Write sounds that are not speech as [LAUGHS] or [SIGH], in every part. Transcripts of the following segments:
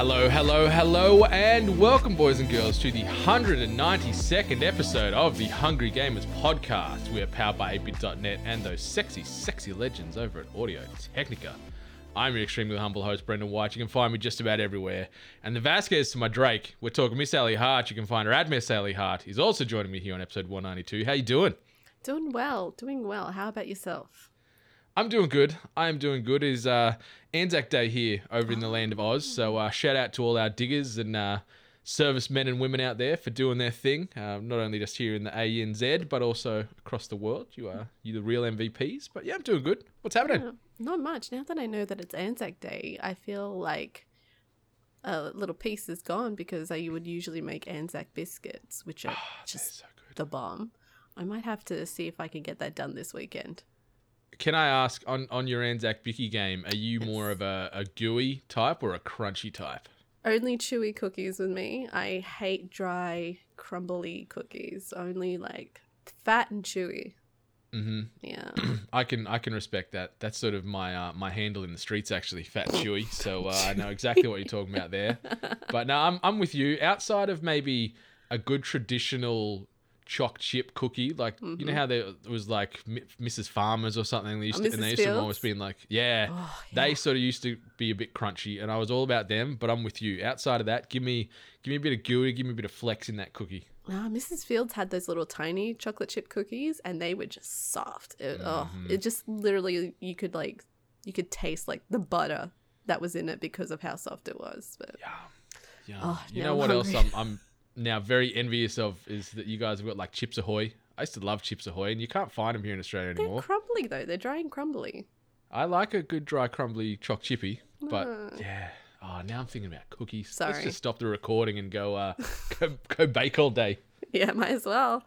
Hello, hello, hello, and welcome, boys and girls, to the 192nd episode of the Hungry Gamers podcast. We are powered by atebit.net and those sexy, sexy legends over at Audio Technica. I'm your extremely humble host, Brendan White. You can find me just about everywhere. And the Vasquez to my Drake, we're talking Miss Sally Hart. You can find her at Miss Sally Hart. He's also joining me here on episode 192. How you doing? Doing well, doing well. How about yourself? I'm doing good. I am doing good. Is uh, Anzac Day here over in the land of Oz. So uh, shout out to all our diggers and uh, servicemen and women out there for doing their thing. Uh, not only just here in the ANZ, but also across the world. You are you the real MVPs. But yeah, I'm doing good. What's happening? Yeah, not much. Now that I know that it's Anzac Day, I feel like a little piece is gone because I would usually make Anzac biscuits, which are just so the bomb. I might have to see if I can get that done this weekend. Can I ask on on your Anzac Bicky game? Are you more of a, a gooey type or a crunchy type? Only chewy cookies with me. I hate dry, crumbly cookies. Only like fat and chewy. Mm-hmm. Yeah. [CLEARS THROAT] I can I can respect that. That's sort of my uh, my handle in the streets actually, fat chewy. So uh, I know exactly what you're talking about there. [LAUGHS] But no, I'm I'm with you. Outside of maybe a good traditional choc chip cookie, like you Mm-hmm. know how there was like Mrs. Farmers or something. They used Oh, to, and they used to always been like, yeah, Oh, they sort of used to be a bit crunchy, and I was all about them. But I'm with you. Outside of that, give me give me a bit of gooey, give me a bit of flex in that cookie. Ah, Mrs. Fields had those little tiny chocolate chip cookies, and they were just soft. It, Oh, Mm-hmm. it just literally you could like you could taste like the butter that was in it because of how soft it was. But Yeah. Oh, you know what else I'm. I'm now very envious of is that you guys have got like Chips Ahoy. I used to love Chips Ahoy, and you can't find them here in Australia they're anymore. crumbly though; they're dry and crumbly. I like a good dry crumbly choc chippy, but yeah. Oh, now I'm thinking about cookies. Let's Sorry. just stop the recording and go uh [LAUGHS] go, go bake all day. Yeah, might as well.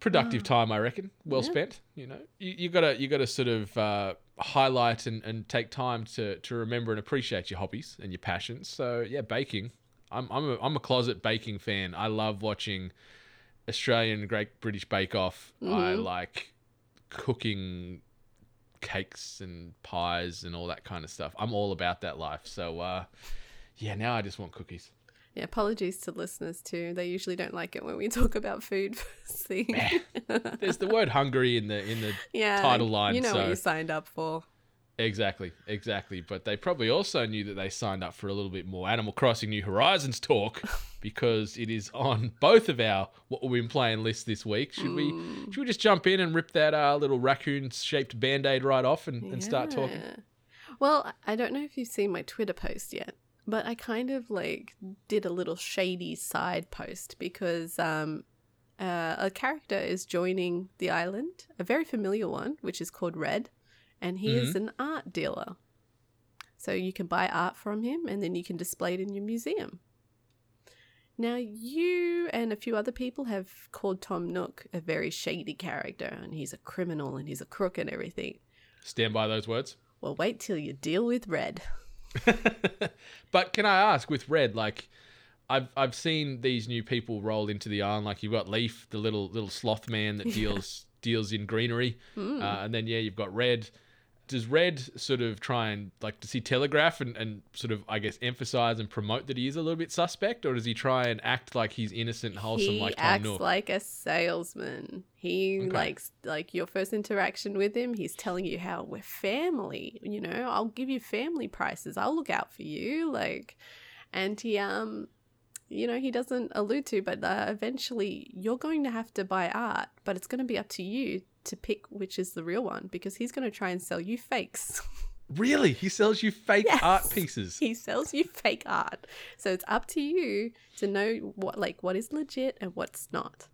Productive time, I reckon. Well spent. You know, you, you gotta you gotta sort of uh, highlight and, and take time to to remember and appreciate your hobbies and your passions. So yeah, baking. I'm I'm a, I'm a closet baking fan. I love watching Australian Great British Bake Off. I like cooking cakes and pies and all that kind of stuff. I'm all about that life. So uh, yeah, now I just want cookies. Yeah, apologies to listeners too. They usually don't like it when we [LAUGHS] talk about food [LAUGHS] first thing. There's the word hungry in the in the [LAUGHS] yeah, title line. You know so what you signed up for. Exactly, exactly. But they probably also knew that they signed up for a little bit more Animal Crossing New Horizons talk [LAUGHS] because it is on both of our what we've been playing lists this week. Should we should we just jump in and rip that uh, little raccoon shaped band aid right off and, and start talking? Yeah. Well, I don't know if you've seen my Twitter post yet, but I kind of like did a little shady side post because um, uh, a character is joining the island, a very familiar one, which is called Red, and he is an art dealer. So you can buy art from him and then you can display it in your museum. Now, you and a few other people have called Tom Nook a very shady character, and he's a criminal and he's a crook and everything. Stand by those words. [LAUGHS] Well, wait till you deal with Red. But can I ask with Red, like I've I've seen these new people roll into the island. Like you've got Leaf, the little little sloth man that [LAUGHS] deals deals in greenery, Hmm. uh, and then yeah, you've got Red. Does Red sort of try and like does he telegraph and, and sort of I guess emphasize and promote that he is a little bit suspect, or does he try and act like he's innocent and wholesome he like Tom acts Nook? like a salesman. He likes like your first interaction with him. He's telling you how we're family. You know, I'll give you family prices. I'll look out for you. Like, and he um, you know, he doesn't allude to, but uh, eventually you're going to have to buy art, but it's going to be up to you to pick which is the real one because he's going to try and sell you fakes. really, he sells you fake Yes. art pieces. he sells you fake art. So it's up to you to know what like what is legit and what's not.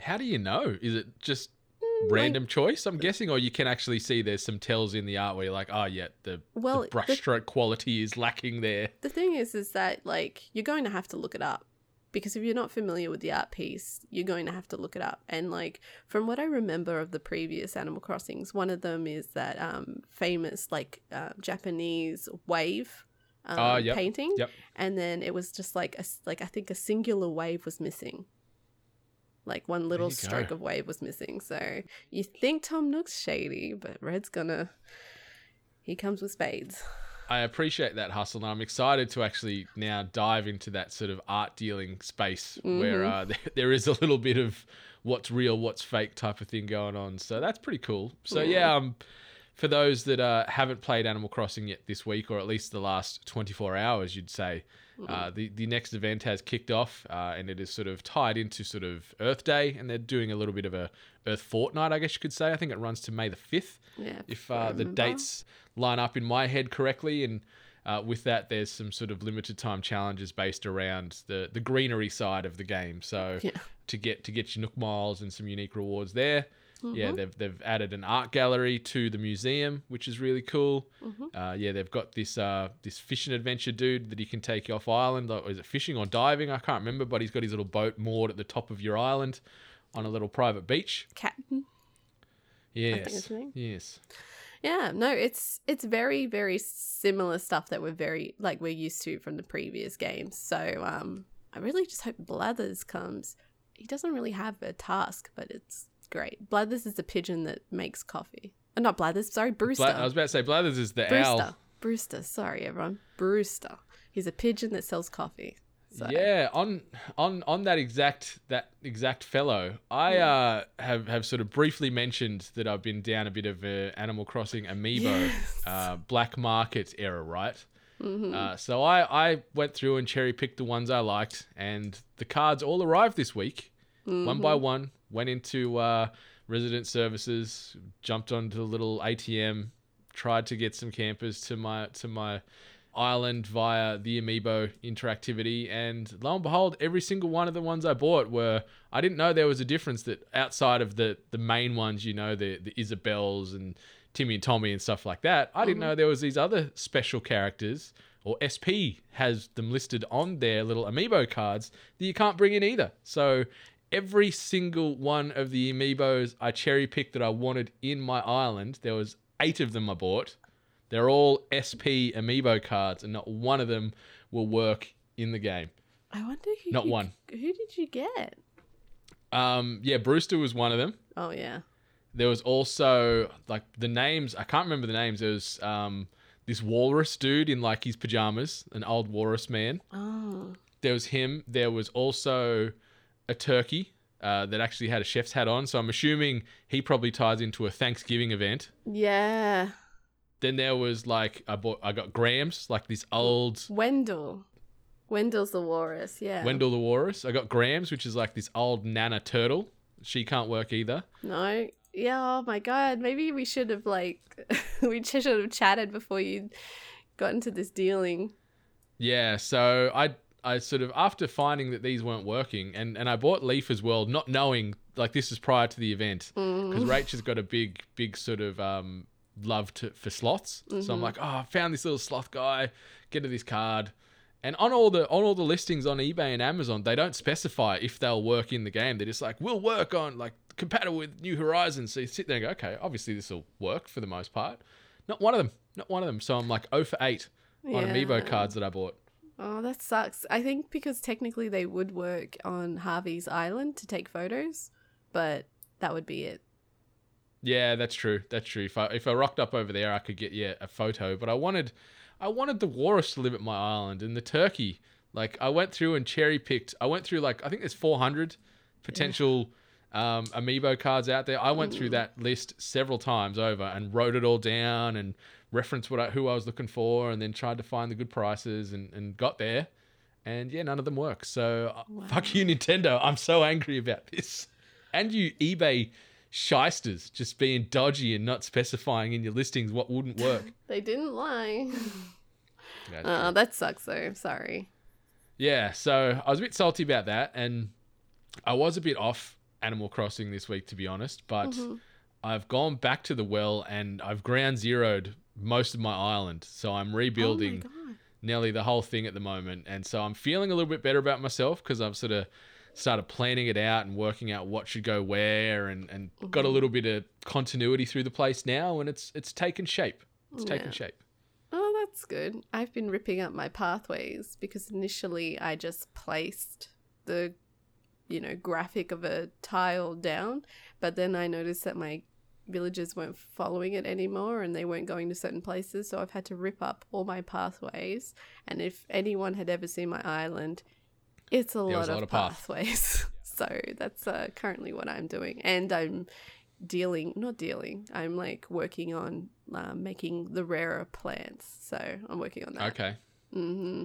How do you know? Is it just mm, random choice, I'm guessing, or you can actually see there's some tells in the art where you're like, oh yeah, the, Well, the- brushstroke quality is lacking there. The thing is, is that like you're going to have to look it up because if you're not familiar with the art piece, you're going to have to look it up. And like from what I remember of the previous Animal Crossings, one of them is that um, famous like uh, Japanese wave um, Ah, yep, painting, yep. and then it was just like a like I think a singular wave was missing. Like one little stroke go. of wave was missing. So you think Tom Nook's shady, but Red's gonna. He comes with spades. I appreciate that hustle, and I'm excited to actually now dive into that sort of art dealing space where uh, [LAUGHS] there, there is a little bit of what's real, what's fake type of thing going on. So that's pretty cool. So yeah, um, for those that uh, haven't played Animal Crossing yet this week, or at least the last 24 hours, you'd say. Uh, the the next event has kicked off, uh, and it is sort of tied into sort of Earth Day, and they're doing a little bit of a Earth fortnight, I guess you could say. I think it runs to May the fifth Yeah, if uh, the dates line up in my head correctly. And uh, with that, there's some sort of limited time challenges based around the the greenery side of the game. So Yeah. to get to get your Nook miles and some unique rewards there. Mm-hmm. Yeah, they've they've added an art gallery to the museum, which is really cool. Mm-hmm. Uh, yeah, they've got this uh, this fishing adventure dude that he can take you off island. Is it fishing or diving? I can't remember, but he's got his little boat moored at the top of your island on a little private beach. Captain. Yes, yes. Yeah, no, it's it's very very similar stuff that we're very like we're used to from the previous games. So um, I really just hope Blathers comes. He doesn't really have a task, but it's great. Blathers is the pigeon that makes coffee. Uh, not Blathers, sorry, Brewster. Bla- I was about to say Blathers is the Brewster. owl. Brewster. Sorry, everyone. Brewster. He's a pigeon that sells coffee. So, Yeah, on on on that exact that exact fellow, I uh, have have sort of briefly mentioned that I've been down a bit of a Animal Crossing amiibo uh, black market era, right? Uh, so I I went through and cherry picked the ones I liked, and the cards all arrived this week, one by one. Went into uh, resident services, jumped onto the little ATM, tried to get some campers to my to my island via the amiibo interactivity and lo and behold every single one of the ones i bought were i didn't know there was a difference that outside of the the main ones you know the the isabelles and timmy and tommy and stuff like that i didn't mm-hmm. know there was these other special characters or sp has them listed on their little amiibo cards that you can't bring in either. So every single one of the amiibos i cherry picked that i wanted in my island there was eight of them i bought they're all SP amiibo cards, and not one of them will work in the game. I wonder who. Not you- one. Who did you get? Um, yeah, Brewster was one of them. Oh yeah. There was also like the names. I can't remember the names. There was um this walrus dude in like his pajamas, an old walrus man. Oh. There was him. There was also a turkey uh, that actually had a chef's hat on. So I'm assuming he probably ties into a Thanksgiving event. Yeah. Then there was like I bought. I got Grams, like this old Wendell. Wendell's the walrus. Yeah. Wendell the Walrus. I got Grams, which is like this old Nana turtle. She can't work either. No. Yeah. Oh my god. Maybe we should have like [LAUGHS] we should have chatted before you got into this dealing. Yeah, so I I sort of after finding that these weren't working, and and I bought Leaf as well, not knowing like this is prior to the event because Rach has got a big big sort of um love to for sloths. So I'm mm-hmm. like, oh, I found this little sloth guy. Get to this card. And on all the on all the listings on eBay and Amazon, they don't specify if they'll work in the game. They're just like, we'll work on like compatible with New Horizons. So you sit there and go, okay, obviously this will work for the most part. Not one of them. Not one of them. So I'm like 0 for 8 on amiibo cards that I bought. Oh, that sucks. I think because technically they would work on Harvey's Island to take photos, but that would be it. Yeah, that's true. That's true. If I if I rocked up over there, I could get yeah a photo. But I wanted, I wanted the walrus to live at my island and the turkey. Like I went through and cherry picked. I went through like I think there's 400 potential um, amiibo cards out there. I went through that list several times over and wrote it all down and referenced what I, who I was looking for, and then tried to find the good prices and and got there. And yeah, none of them work. So uh, fuck you, Nintendo. I'm so angry about this. And you eBay shysters just being dodgy and not specifying in your listings what wouldn't work. [LAUGHS] They didn't lie. [LAUGHS] That's Uh, true. that sucks though. Sorry. yeah, so I was a bit salty about that, and I was a bit off Animal Crossing this week, to be honest. But I've gone back to the well and I've ground zeroed most of my island. So I'm rebuilding Oh nearly the whole thing at the moment. And so I'm feeling a little bit better about myself because I've sort of started planning it out and working out what should go where and, and got a Mm-hmm. little bit of continuity through the place now and it's it's taken shape. It's taken shape. Oh, that's good. I've been ripping up my pathways because initially I just placed the, you know, graphic of a tile down, but then I noticed that my villagers weren't following it anymore and they weren't going to certain places, so I've had to rip up all my pathways. And if anyone had ever seen my island, it's a, lot, a of lot of path. pathways. [LAUGHS] so that's uh, currently what I'm doing. And I'm dealing, not dealing, I'm like working on uh, making the rarer plants. So I'm working on that. Okay. hmm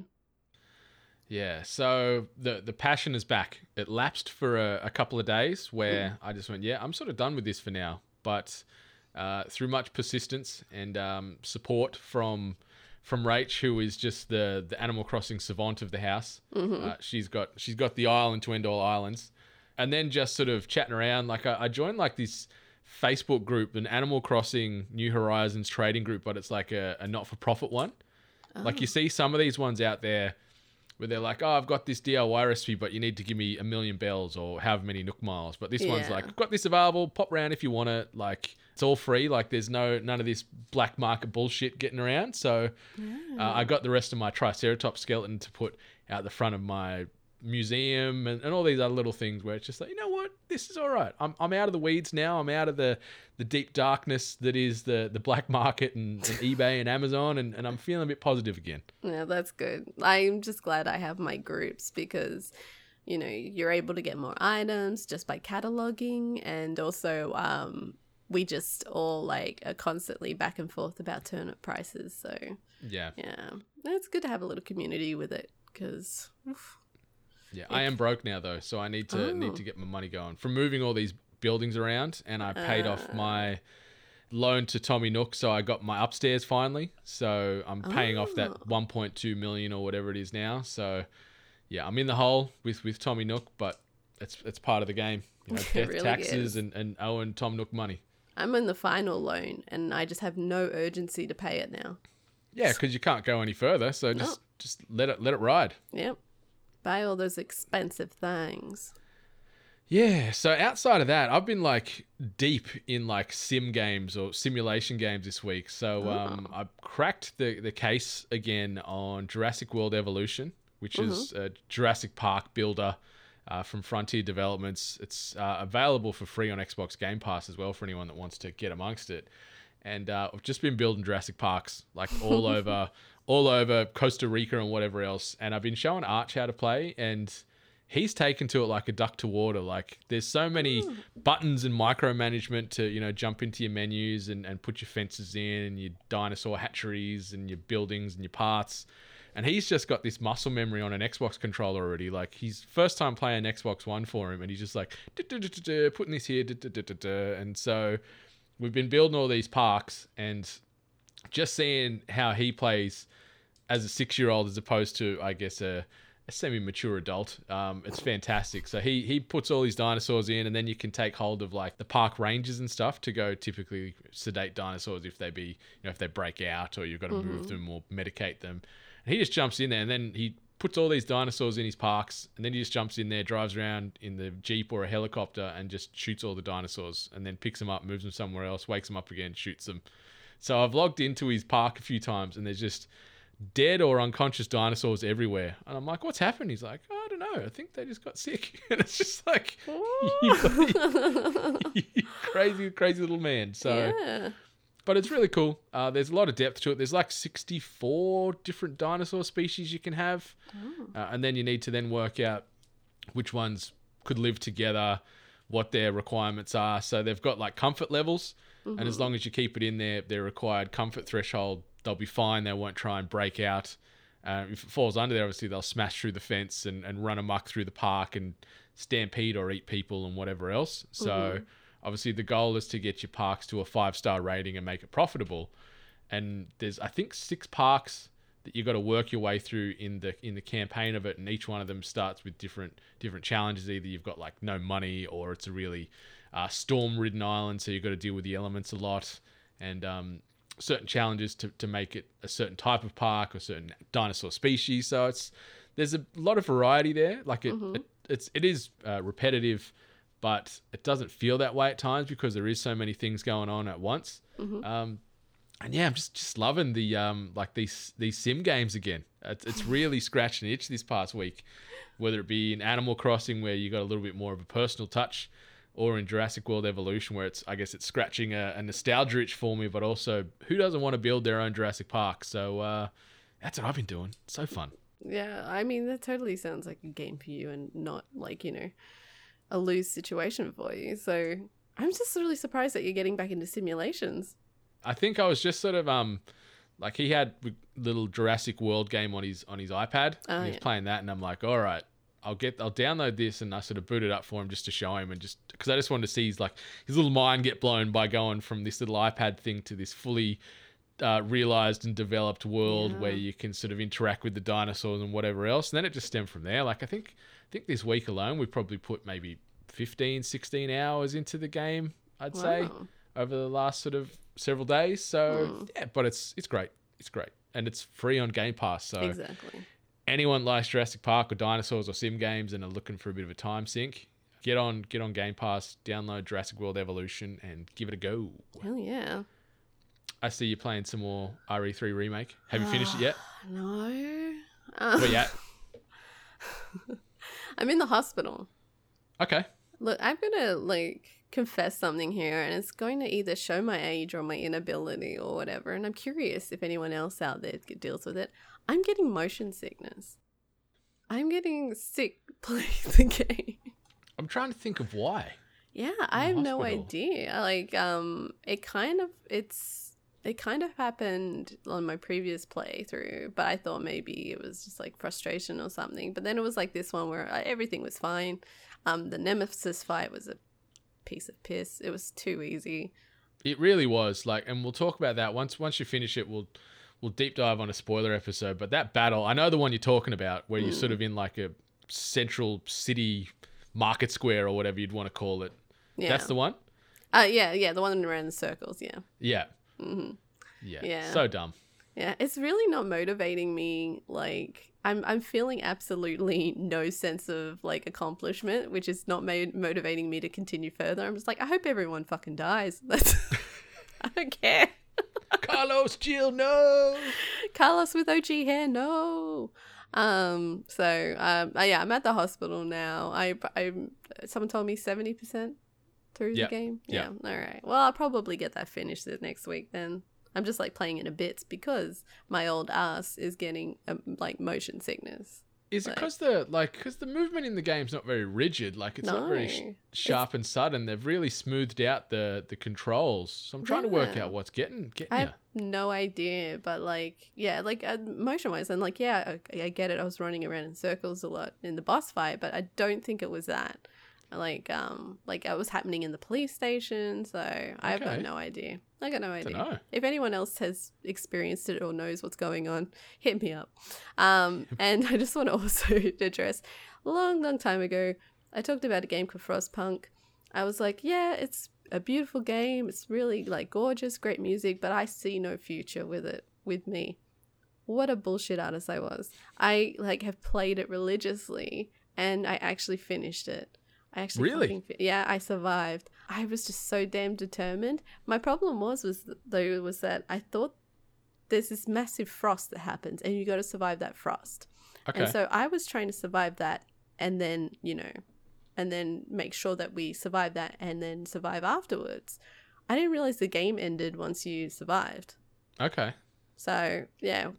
Yeah, so the the passion is back. It lapsed for a, a couple of days where I just went, yeah, I'm sort of done with this for now. But uh, through much persistence and um, support from from Rach, who is just the the Animal Crossing savant of the house, uh, she's got she's got the island to end all islands, and then just sort of chatting around. Like I, I joined like this Facebook group, an Animal Crossing New Horizons trading group, but it's like a, a not for profit one. Like you see some of these ones out there where they're like, "Oh, I've got this DIY recipe, but you need to give me a million bells or however many Nook miles." But this one's like, "I've got this available. Pop round if you want it. Like, it's all free. Like, there's no none of this black market bullshit getting around." So, uh, I got the rest of my Triceratops skeleton to put out the front of my museum and, and all these other little things where it's just like, you know what, this is all right. I'm, I'm out of the weeds now. I'm out of the, the deep darkness that is the, the black [LAUGHS] market and, and eBay and Amazon, and, and I'm feeling a bit positive again. Yeah, that's good. I'm just glad I have my groups because, you know, you're able to get more items just by cataloging, and also, um, we just all like are constantly back and forth about turnip prices. So Yeah. yeah, it's good to have a little community with it because Yeah, I am broke now though, so I need to Oh. need to oh. get my money going from moving all these buildings around, and I paid off ah. my loan to Tommy Nook, so I got my upstairs finally. So I'm paying off that 1.2 million or whatever it is now. So yeah, I'm in the hole with with Tommy Nook, but it's it's part of the game. You know, [LAUGHS] death really taxes is. and and owing Tom Nook money. I'm in the final loan and I just have no urgency to pay it now. Yeah, because you can't go any further, so just just let it let it ride. Yep. Buy all those expensive things. Yeah, so outside of that, I've been like deep in like sim games or simulation games this week. So um, I cracked the the case again on Jurassic World Evolution, which is a Jurassic Park builder uh, from Frontier Developments. It's uh, available for free on Xbox Game Pass as well for anyone that wants to get amongst it. And uh, I've just been building Jurassic Parks like all [LAUGHS] over, all over Costa Rica and whatever else. And I've been showing Arch how to play, and he's taken to it like a duck to water. Like there's so many buttons and micromanagement to you know jump into your menus and, and put your fences in and your dinosaur hatcheries and your buildings and your parts. And he's just got this muscle memory on an Xbox controller already. Like he's first time playing Xbox One for him, and he's just like putting this here, and so we've been building all these parks and just seeing how he plays as a six year old as opposed to I guess a, a semi mature adult. Um, it's fantastic. So he he puts all these dinosaurs in and then you can take hold of like the park rangers and stuff to go typically sedate dinosaurs if they be you know if they break out or you've got to move them or medicate them. He just jumps in there and then he puts all these dinosaurs in his parks and then he just jumps in there, drives around in the Jeep or a helicopter and just shoots all the dinosaurs and then picks them up, moves them somewhere else, wakes them up again, shoots them. So I've logged into his park a few times and there's just dead or unconscious dinosaurs everywhere. And I'm like, what's happened? He's like, I don't know. I think they just got sick. [LAUGHS] And it's just like, [LAUGHS] you, [LAUGHS] you crazy, crazy little man. So, yeah. But it's really cool. Uh, there's a lot of depth to it. There's like 64 different dinosaur species you can have. Uh, and then you need to then work out which ones could live together, what their requirements are. So they've got like comfort levels, and as long as you keep it in their their required comfort threshold, they'll be fine. They won't try and break out. Uh, if it falls under there, obviously they'll smash through the fence and, and run amok through the park and stampede or eat people and whatever else. So obviously the goal is to get your parks to a five star rating and make it profitable. And there's I think six parks that you've got to work your way through in the in the campaign of it, and each one of them starts with different different challenges. Either you've got like no money, or it's a really uh, storm-ridden island, so you've got to deal with the elements a lot, and um, certain challenges to, to make it a certain type of park or certain dinosaur species. So it's there's a lot of variety there. Like it, it it's it is uh, repetitive, but it doesn't feel that way at times because there is so many things going on at once. Um, and yeah, I'm just just loving the um like these these sim games again. It's, it's really scratching an itch this past week, whether it be in Animal Crossing where you got a little bit more of a personal touch, or in Jurassic World Evolution where it's I guess it's scratching a, a nostalgia itch for me, but also who doesn't want to build their own Jurassic Park? So uh, that's what I've been doing. So fun. Yeah, I mean that totally sounds like a game for you and not like, you know, a lose situation for you. So I'm just really surprised that you're getting back into simulations. I think I was just sort of um like he had little Jurassic World game on his on his iPad. Oh, and he was yeah. playing that, and I'm like, all right, I'll get I'll download this, and I sort of boot it up for him just to show him, and just because I just wanted to see his like his little mind get blown by going from this little iPad thing to this fully uh, realized and developed world where you can sort of interact with the dinosaurs and whatever else. And then it just stemmed from there. Like I think I think this week alone we've probably put maybe 15, 16 hours into the game. I'd say over the last sort of several days. So yeah, but it's it's great. It's great, and it's free on Game Pass. So Exactly. anyone likes Jurassic Park or dinosaurs or sim games and are looking for a bit of a time sink, get on get on Game Pass, download Jurassic World Evolution, and give it a go. Hell yeah. I see you playing some more RE3 remake. Have you finished it yet? [SIGHS] No. Uh, Where you at? I'm in the hospital. Okay. Look, I'm gonna like confess something here, and it's going to either show my age or my inability or whatever. And I'm curious if anyone else out there deals with it. I'm getting motion sickness. I'm getting sick [LAUGHS] playing the game. I'm trying to think of why. Yeah, I have no idea. Like, um, it kind of it's it kind of happened on my previous playthrough, but I thought maybe it was just like frustration or something. But then it was like this one where uh, everything was fine. Um, the nemesis fight was a piece of piss. It was too easy. It really was like, and we'll talk about that once once you finish it. We'll we'll deep dive on a spoiler episode. But that battle, I know the one you're talking about, where you're sort of in like a central city market square or whatever you'd want to call it. Yeah, That's the one. Uh, yeah, yeah, the one around the circles. Yeah. Yeah. Yeah. Yeah. So dumb. Yeah, it's really not motivating me. Like, I'm I'm feeling absolutely [LAUGHS] no sense of like accomplishment, which is not mo- motivating me to continue further. I'm just like, I hope everyone fucking dies. [LAUGHS] That's [LAUGHS] I don't care. Carlos, Jill, no. Carlos with OG hair, no. Um. So, um. uh, yeah, I'm at the hospital now. I I someone told me seventy percent through Yeah, the game. yeah. Yeah. All right. Well, I'll probably get that finished the next week then. I'm just like playing it in bits because my old ass is getting um, like motion sickness. Is it because the like because the movement in the game's not very rigid? Like it's not very sh- No. sharp and sudden. They've really smoothed out the the controls. So I'm trying to work out what's getting getting I you. have no idea, but like, yeah, like uh, motion wise, and like, yeah, I, I get it. I was running around in circles a lot in the boss fight, but I don't think it was that. Like, um, like it was happening in the police station, so I've got no idea. I got no idea. If anyone else has experienced it or knows what's going on, [LAUGHS] hit me up. Um, [LAUGHS] and I just want to also [LAUGHS] address a long, long time ago, I talked about a game called Frostpunk. I was like, yeah, it's a beautiful game. It's really like gorgeous, great music, but I see no future with it with me. What a bullshit artist I was. I like have played it religiously and I actually finished it. I actually Really? fucking yeah, I survived. I was just so damn determined. My problem was was though was that I thought there's this massive frost that happens and you got to survive that frost. Okay. And so I was trying to survive that and then, you know, and then make sure that we survive that and then survive afterwards. I didn't realize the game ended once you survived. okay. So, yeah,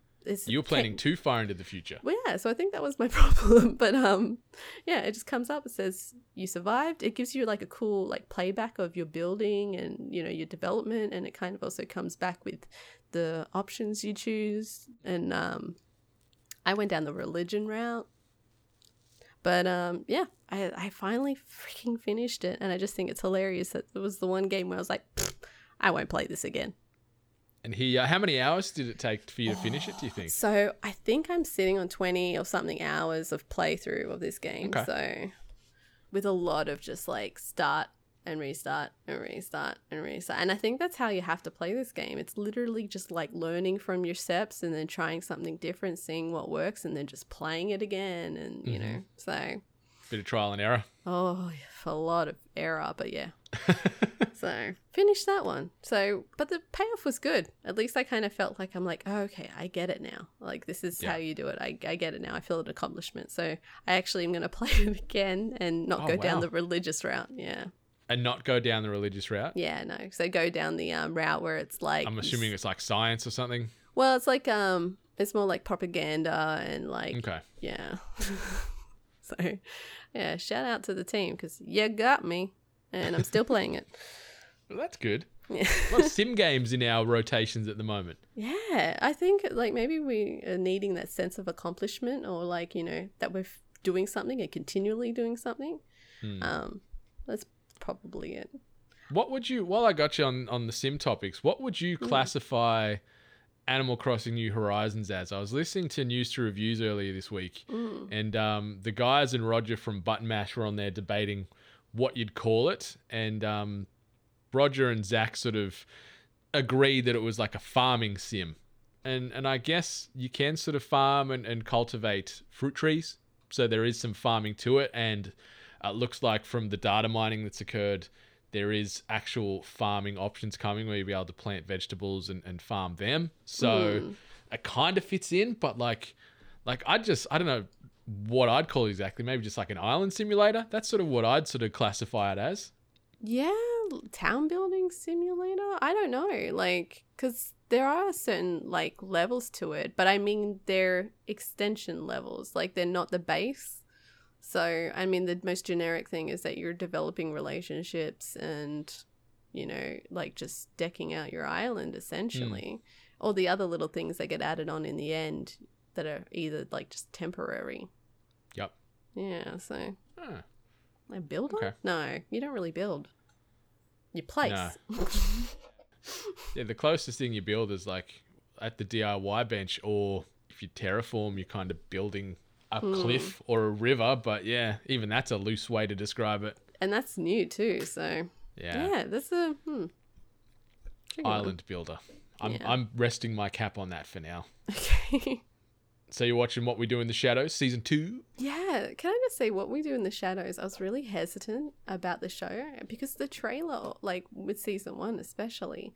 You're planning too far into the future. Well, yeah, so I think that was my [LAUGHS] problem. But um yeah, it just comes up it says you survived. It gives you like a cool like playback of your building and, you know, your development and it kind of also comes back with the options you choose and um I went down the religion route. But um yeah, I I finally freaking finished it and I just think it's hilarious that it was the one game where I was like I won't play this again. And he, uh, how many hours did it take for you to finish it? Do you think? So I think I'm sitting on 20 or something hours of playthrough of this game. Okay. So with a lot of just like start and restart and restart and restart. And I think that's how you have to play this game. It's literally just like learning from your steps and then trying something different, seeing what works, and then just playing it again. And, you know, so, Bit of trial and error. oh, a lot of error, but yeah. [LAUGHS] so, finished that one. So, but the payoff was good. At least I kind of felt like I'm like, oh, okay, I get it now. Like, this is Yeah. how you do it. I, I get it now. I feel an accomplishment. So, I actually am going [LAUGHS] to play it again and not Oh, go down the religious route. Yeah. And not go down the religious route. Yeah, no. So go down the um, route where it's like I'm assuming it's like science or something. well, it's like um, it's more like propaganda and like Okay. yeah. [LAUGHS] so yeah, shout out to the team because you got me, and I'm still playing it. [LAUGHS] Well, that's good. Yeah. [LAUGHS] A lot of sim games in our rotations at the moment. Yeah, I think like maybe we are needing that sense of accomplishment or like you know that we're doing something and continually doing something. Hmm. Um, that's probably it. What would you, while I got you on, on the sim topics, what would you classify Animal Crossing New Horizons as? I was listening to News to Reviews earlier this week, and um, the guys and Roger from Button Mash were on there debating what you'd call it. And um, Roger and Zach sort of agreed that it was like a farming sim. And, and I guess you can sort of farm and, and cultivate fruit trees. So there is some farming to it. And it looks like from the data mining that's occurred, there is actual farming options coming where you'll be able to plant vegetables and, and farm them. So hmm. it kind of fits in, but like, like I just I don't know what I'd call it exactly. Maybe just like an island simulator. That's sort of what I'd sort of classify it as. Yeah, town building simulator. I don't know, like, because there are certain like levels to it, but I mean they're extension levels. Like they're not the base. So I mean the most generic thing is that you're developing relationships and, you know, like just decking out your island essentially. Hmm. All the other little things that get added on in the end that are either like just temporary. Yep. Yeah. So Huh. I build Okay. No, you don't really build. You place. [LAUGHS] Yeah, the closest thing you build is like at the DIY bench, or if you terraform, you're kind of building a cliff or a river. But yeah, even that's a loose way to describe it. and that's new too. So Yeah, yeah, that's a hmm. One. island builder. I'm Yeah. I'm resting my cap on that for now. [LAUGHS] Okay. So you're watching What We Do in the Shadows, season two. yeah, can I just say what we do in the shadows? I was really hesitant about the show because the trailer, like with season one especially,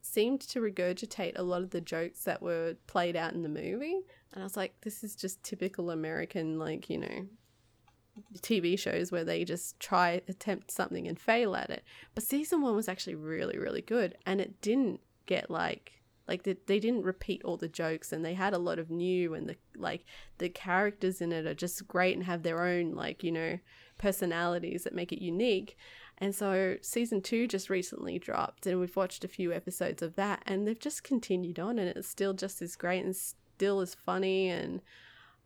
seemed to regurgitate a lot of the jokes that were played out in the movie, and I was like, this is just typical American, like you know. TV shows where they just try attempt something and fail at it. But season 1 was actually really really good and it didn't get like like they, they didn't repeat all the jokes and they had a lot of new and the like the characters in it are just great and have their own like you know personalities that make it unique. And so season two just recently dropped and we've watched a few episodes of that and they've just continued on and it's still just as great and still as funny and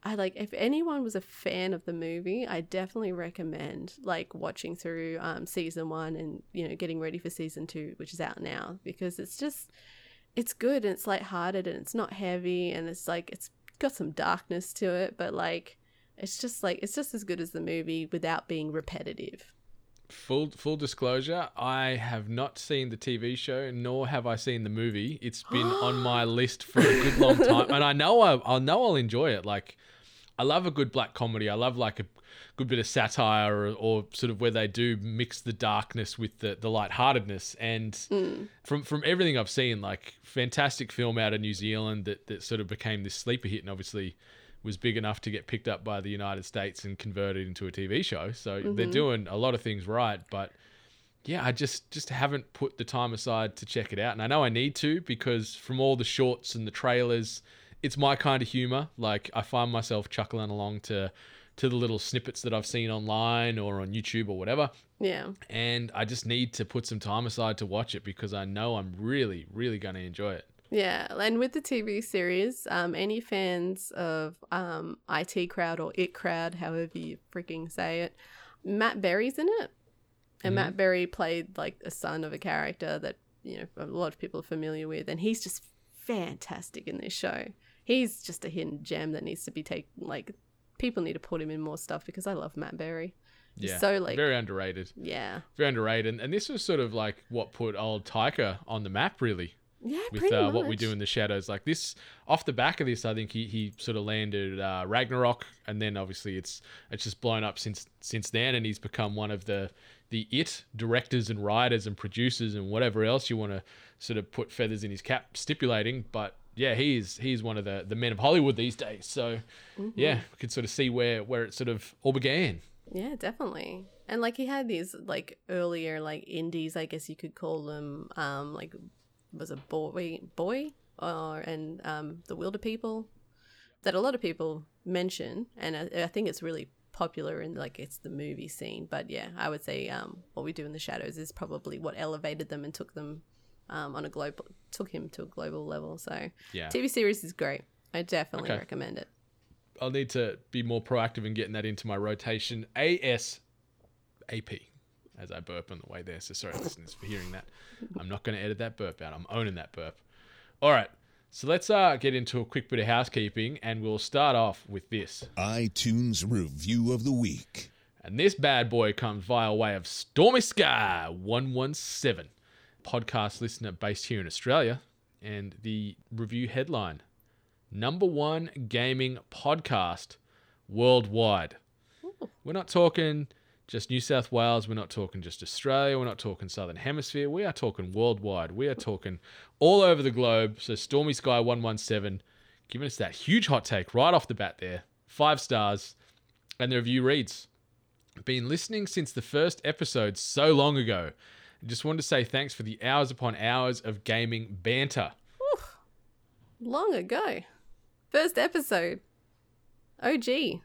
I like if anyone was a fan of the movie, I definitely recommend like watching through um, season one and you know getting ready for season two, which is out now because it's just it's good and it's lighthearted and it's not heavy and it's like it's got some darkness to it, but like it's just like it's just as good as the movie without being repetitive. Full full disclosure, I have not seen the TV show, nor have I seen the movie. It's been [GASPS] on my list for a good long time, and I know I, I know I'll enjoy it. Like, I love a good black comedy. I love like a good bit of satire, or, or sort of where they do mix the darkness with the the lightheartedness. And mm. from from everything I've seen, like fantastic film out of New Zealand that that sort of became this sleeper hit, and obviously was big enough to get picked up by the United States and converted into a TV show. So they're mm-hmm. doing a lot of things right, but yeah, I just just haven't put the time aside to check it out. And I know I need to because from all the shorts and the trailers, it's my kind of humor. Like I find myself chuckling along to to the little snippets that I've seen online or on YouTube or whatever. Yeah. And I just need to put some time aside to watch it because I know I'm really, really going to enjoy it. Yeah, and with the TV series, um, any fans of um, IT Crowd or It Crowd, however you freaking say it, Matt Berry's in it, and Matt Berry played like a son of a character that you know a lot of people are familiar with, and he's just fantastic in this show. He's just a hidden gem that needs to be taken. Like people need to put him in more stuff because I love Matt Berry. He's Yeah, so like very underrated. yeah, Very underrated. And, and this was sort of like what put old Taika on the map, really. yeah, with uh, much. what we do in the shadows. Like this, off the back of this, I think he, he sort of landed uh, Ragnarok, and then obviously it's it's just blown up since since then, and he's become one of the the it directors and writers and producers and whatever else you want to sort of put feathers in his cap, stipulating. But yeah, he's he's one of the the men of Hollywood these days. So Mm-hmm. yeah, we could sort of see where where it sort of all began. Yeah, definitely. And like he had these like earlier like indies, I guess you could call them. Um, like was a boy, boy, or and um, the Wilderpeople, that a lot of people mention, and I, I think it's really popular in like it's the movie scene. But yeah, I would say um, what we do in the shadows is probably what elevated them and took them um, on a global, took him to a global level. So Yeah. TV series is great. I definitely Okay. recommend it. I'll need to be more proactive in getting that into my rotation. ASAP as I burp on the way there. So sorry, listeners, for hearing that. I'm not going to edit that burp out. I'm owning that burp. All right. So let's uh, get into a quick bit of housekeeping, and we'll start off with this. iTunes Review of the Week. And this bad boy comes via way of StormySkye117, podcast listener based here in Australia. And the review headline Number one gaming podcast worldwide. We're not talking just New South Wales. We're not talking just Australia. We're not talking Southern Hemisphere. We are talking worldwide. We are talking all over the globe. So StormySkye117 giving us that huge hot take right off the bat there. Five stars. And the review reads been listening since the first episode so long ago. Just wanted to say thanks for the hours upon hours of gaming banter. Long ago, first episode. OG.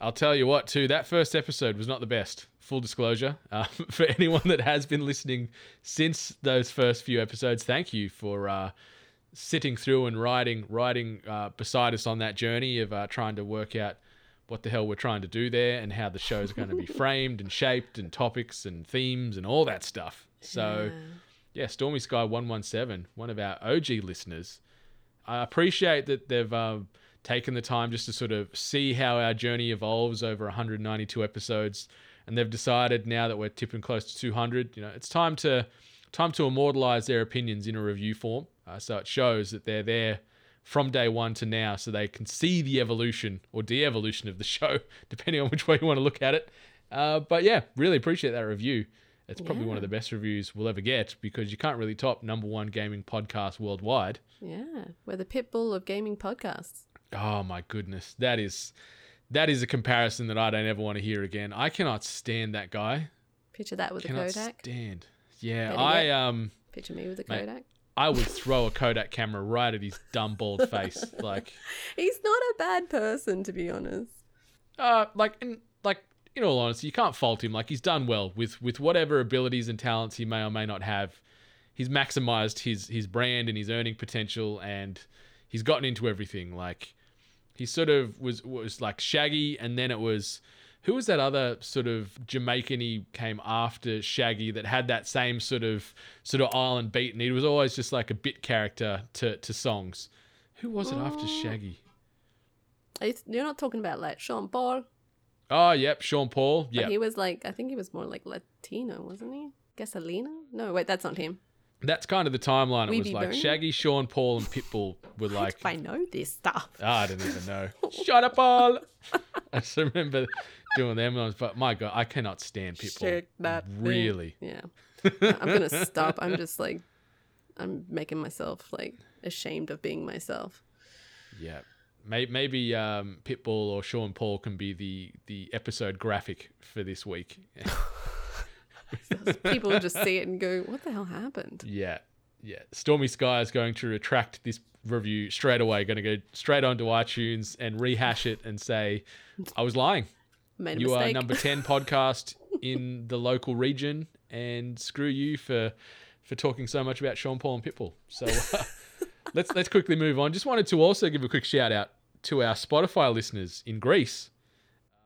I'll tell you what, too, that first episode was not the best. Full disclosure. Uh, [LAUGHS] for anyone that has been listening since those first few episodes, thank you for uh, sitting through and riding, riding uh, beside us on that journey of uh, trying to work out what the hell we're trying to do there and how the show's going to be [LAUGHS] framed and shaped and topics and themes and all that stuff. So, yeah, StormySkye117, one of our OG listeners. I appreciate that they've uh, taken the time just to sort of see how our journey evolves over 192 episodes, and they've decided now that we're tipping close to 200, you know, it's time to time to immortalize their opinions in a review form. Uh, so it shows that they're there from day one to now, so they can see the evolution or de-evolution of the [LAUGHS] show, depending on which way you want to look at it. Uh, but yeah, really appreciate that review. It's probably one of the best reviews we'll ever get because you can't really top number one gaming podcast worldwide. Yeah, we're the Pitbull of gaming podcasts. Oh my goodness, that is that is a comparison that I don't ever want to hear again. I cannot stand that guy. Picture that with a Cannot Kodak. stand. Yeah, Better I um Picture me with a Mate. Kodak. I would throw a Kodak camera right at his dumb bald [LAUGHS] face. Like He's not a bad person, to be honest. uh like in like in all honesty, you can't fault him. Like he's done well with with whatever abilities and talents he may or may not have. He's maximized his his brand and his earning potential, and he's gotten into everything. Like he sort of was was like Shaggy, and then it was who was that other sort of Jamaican he came after Shaggy that had that same sort of sort of island beat, and he was always just like a bit character to to songs. Who was it after uh, Shaggy? You- You're not talking about like Sean Paul. Oh, yep, Sean Paul. Yeah, He was like, I think he was more like Latino, wasn't he? Gasolina? No, wait, that's not him. that's kind of the timeline. It was like? Shaggy, Sean Paul, and Pitbull were like. If I know this stuff. Ah, I don't even know. [LAUGHS] Shut up, Paul. [LAUGHS] I just remember doing them, was, but my God, I cannot stand Pitbull. Shake that thing. Really? Yeah. [LAUGHS] I'm gonna stop. I'm just like, I'm making myself like ashamed of being myself. Yeah. May- Maybe um, Pitbull or Sean Paul can be the, the episode graphic for this week. [LAUGHS] People just see it and go, "What the hell happened?" yeah. Yeah. StormySkye is going to retract this review straight away, going to go straight onto iTunes and rehash it and say, I was lying. Made you mistake. are number 10 [LAUGHS] podcast in the local region and screw you for for talking so much about Sean Paul and Pitbull. So uh, let's let's quickly move on. Just wanted to also give a quick shout out to our Spotify listeners in Greece.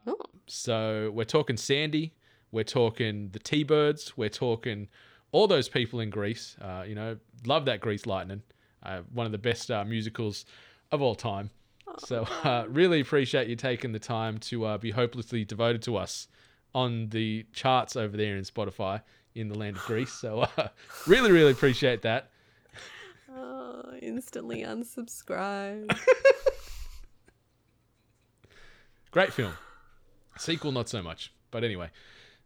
Oh, So we're talking Sandy, we're talking the T-Birds, we're talking all those people in Greece. Uh, you know, love that Grease Lightning, uh, one of the best uh, musicals of all time. So uh, really appreciate you taking the time to uh, be hopelessly devoted to us on the charts over there in Spotify in the land of Greece. So uh, [LAUGHS] really, really appreciate that. Oh, [GASPS] instantly unsubscribe. [LAUGHS] Great film. Sequel, not so much. But anyway,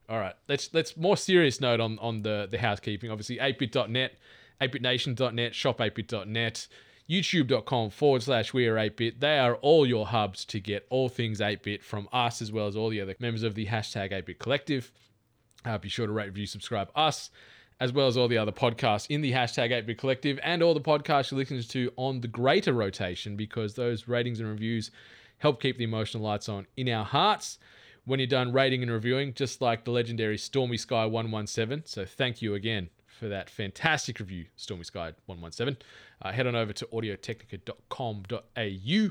all right. Let's let's more serious note on on the the housekeeping. Obviously, atebit.net, atebitnation.net, shopATEBIT.net, youtube.com forward slash we are atebit. They are all your hubs to get all things atebit from us as well as all the other members of the hashtag atebit collective. Uh, be sure to rate, review, subscribe us, as well as all the other podcasts in the hashtag atebit collective and all the podcasts you listen to on the greater rotation because those ratings and reviews help keep the emotional lights on in our hearts when you're done rating and reviewing, just like the legendary StormySkye117. So thank you again for that fantastic review, Stormy Sky 117. Uh, head on over to audiotechnica.com.au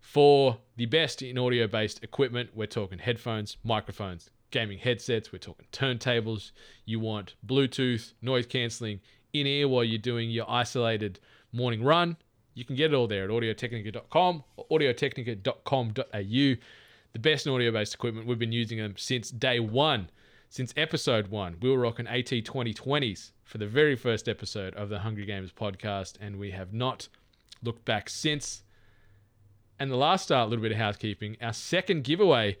for the best in audio based equipment. We're talking headphones, microphones, gaming headsets, we're talking turntables. You want Bluetooth, noise cancelling, in ear while you're doing your isolated morning run. You can get it all there at audiotechnica.com or audiotechnica.com.au. The best in audio based equipment. We've been using them since day one, since episode one. We were rocking AT 2020s for the very first episode of the Hungry Games podcast, and we have not looked back since. And the last start, a little bit of housekeeping our second giveaway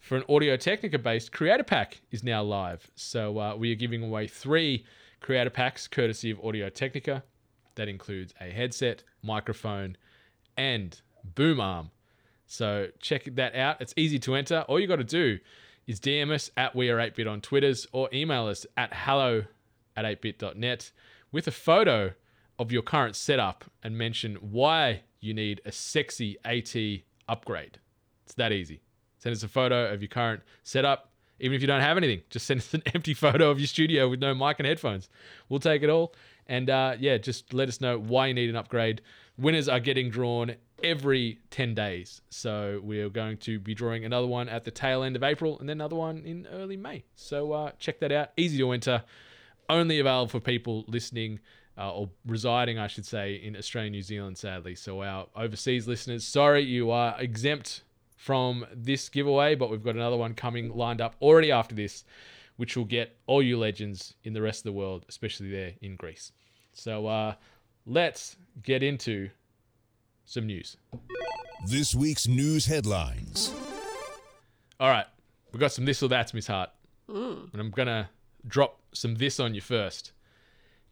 for an Audio Technica based creator pack is now live. So uh, we are giving away three creator packs courtesy of Audio Technica. That includes a headset, microphone, and boom arm. So check that out. It's easy to enter. All you got to do is DM us at We Are atebit on Twitters or email us at hello at atebit.net with a photo of your current setup and mention why you need a sexy AT upgrade. It's that easy. Send us a photo of your current setup. Even if you don't have anything, just send us an [LAUGHS] empty photo of your studio with no mic and headphones. We'll take it all. And uh, yeah, just let us know why you need an upgrade. Winners are getting drawn every 10 days. So we're going to be drawing another one at the tail end of April and then another one in early May. So uh, check that out. Easy to enter. Only available for people listening uh, or residing, I should say, in Australia, New Zealand, sadly. So our overseas listeners, sorry, you are exempt from this giveaway, but we've got another one coming lined up already after this, which will get all you legends in the rest of the world, especially there in Greece. So uh, let's get into some news. This week's news headlines. All right, we've got some this or that's, Miss Hart. And I'm going to drop some this on you first.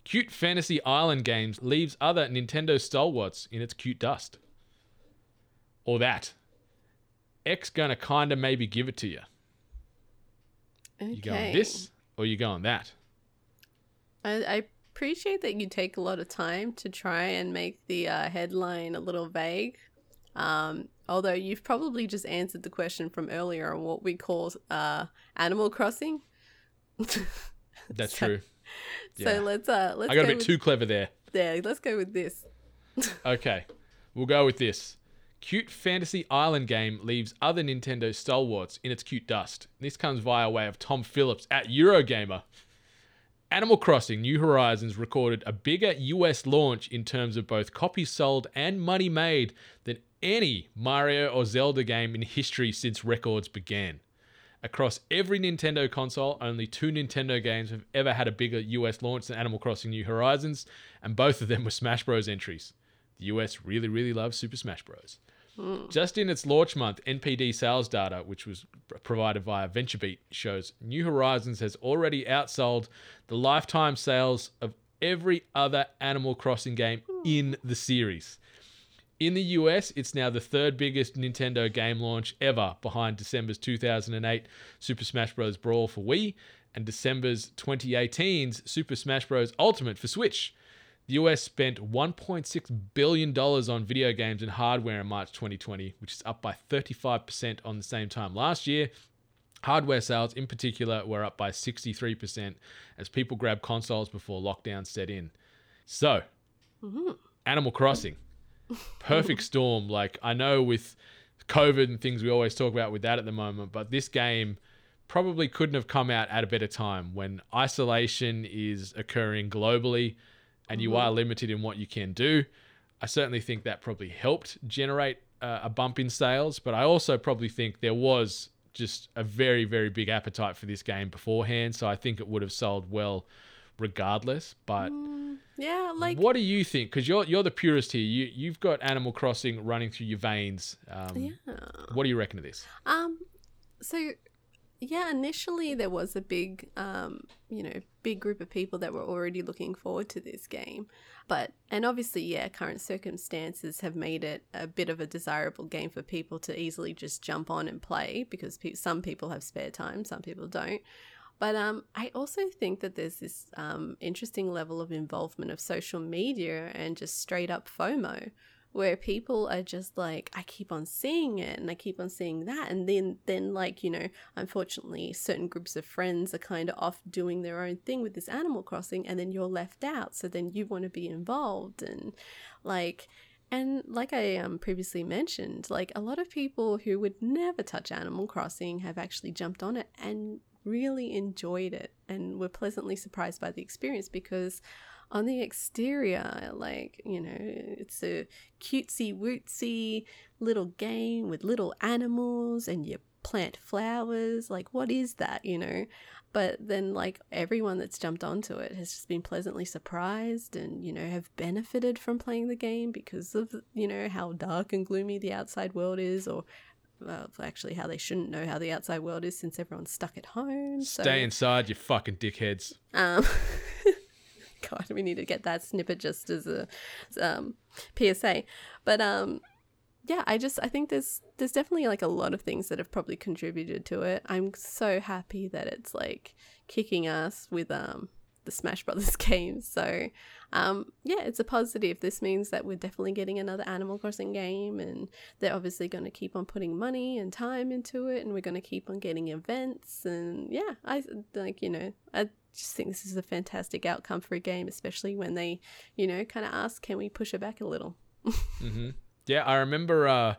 Cute Fantasy Island Games leaves other Nintendo stalwarts in its cute dust. Or that. X gonna kinda maybe give it to you. Okay. You going this or you going that? I, I appreciate that you take a lot of time to try and make the uh, headline a little vague. Um, although you've probably just answered the question from earlier on what we call uh, Animal Crossing. [LAUGHS] That's So- true. So Yeah. let's uh let's I got a bit with, too clever there. there. Let's go with this. [LAUGHS] Okay, we'll go with this. Cute Fantasy Island game leaves other Nintendo stalwarts in its cute dust. This comes via way of Tom Phillips at Eurogamer. Animal Crossing New Horizons recorded a bigger US launch in terms of both copies sold and money made than any Mario or Zelda game in history since records began. Across every Nintendo console, only two Nintendo games have ever had a bigger US launch than Animal Crossing New Horizons, and both of them were Smash Bros. entries. The US really, really loves Super Smash Bros. Just in its launch month, NPD sales data, which was provided via VentureBeat, shows New Horizons has already outsold the lifetime sales of every other Animal Crossing game in the series. In the US, it's now the third biggest Nintendo game launch ever, behind December's 2008 Super Smash Bros. Brawl for Wii and December's 2018's Super Smash Bros. Ultimate for Switch. The US spent $1.6 billion on video games and hardware in March 2020, which is up by 35% on the same time last year. Hardware sales, in particular, were up by 63% as people grabbed consoles before lockdown set in. So, mm-hmm. Animal Crossing, perfect [LAUGHS] storm. Like, I know with COVID and things we always talk about with that at the moment, but this game probably couldn't have come out at a better time when isolation is occurring globally and you are limited in what you can do. I certainly think that probably helped generate uh, a bump in sales, but I also probably think there was just a very very big appetite for this game beforehand, so I think it would have sold well regardless. But Yeah, like what do you think? Because you're you're the purist here. You you've got Animal Crossing running through your veins. Um, yeah. What do you reckon of this? Um, so yeah, initially there was a big, um, you know, big group of people that were already looking forward to this game, but and obviously, yeah, current circumstances have made it a bit of a desirable game for people to easily just jump on and play because pe- some people have spare time, some people don't. But um, I also think that there's this um, interesting level of involvement of social media and just straight up FOMO, where people are just like, I keep on seeing it and I keep on seeing that, and then then like you know, unfortunately, certain groups of friends are kind of off doing their own thing with this Animal Crossing, and then you're left out. So then you want to be involved and like. And like I um, previously mentioned, like a lot of people who would never touch Animal Crossing have actually jumped on it and really enjoyed it and were pleasantly surprised by the experience because on the exterior, like, you know, it's a cutesy wootsy little game with little animals and you plant flowers. Like, what is that, you know? But then, like, everyone that's jumped onto it has just been pleasantly surprised and, you know, have benefited from playing the game because of, you know, how dark and gloomy the outside world is or well, actually, how they shouldn't know how the outside world is since everyone's stuck at home. So, Stay inside, you fucking dickheads. um, [LAUGHS] God, we need to get that snippet just as a um, PSA. But um, yeah, I just I think there's there's definitely like a lot of things that have probably contributed to it. I'm so happy that it's like kicking ass with um the Smash Brothers [LAUGHS] games. So um yeah, it's a positive. This means that we're definitely getting another Animal Crossing game and they're obviously going to keep on putting money and time into it and we're going to keep on getting events and yeah, I like you know, I just think this is a fantastic outcome for a game, especially when they, you know, kind of ask, can we push it back a little? [LAUGHS] Yeah, I remember uh,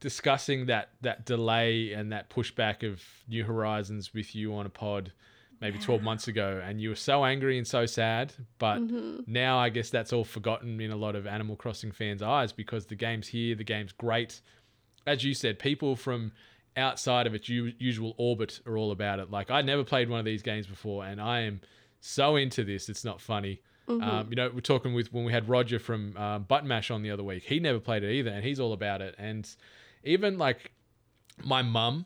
discussing that that delay and that pushback of New Horizons with you on a pod maybe 12 months ago and you were so angry and so sad but now i guess that's all forgotten in a lot of animal crossing fans eyes because the game's here the game's great. As you said people from outside of its u- usual orbit are all about it. Like i never played one of these games before and i am so into this it's not funny. Um, you know we're talking with when we had roger from um, button mash on the other week he never played it either and he's all about it. And even like my mum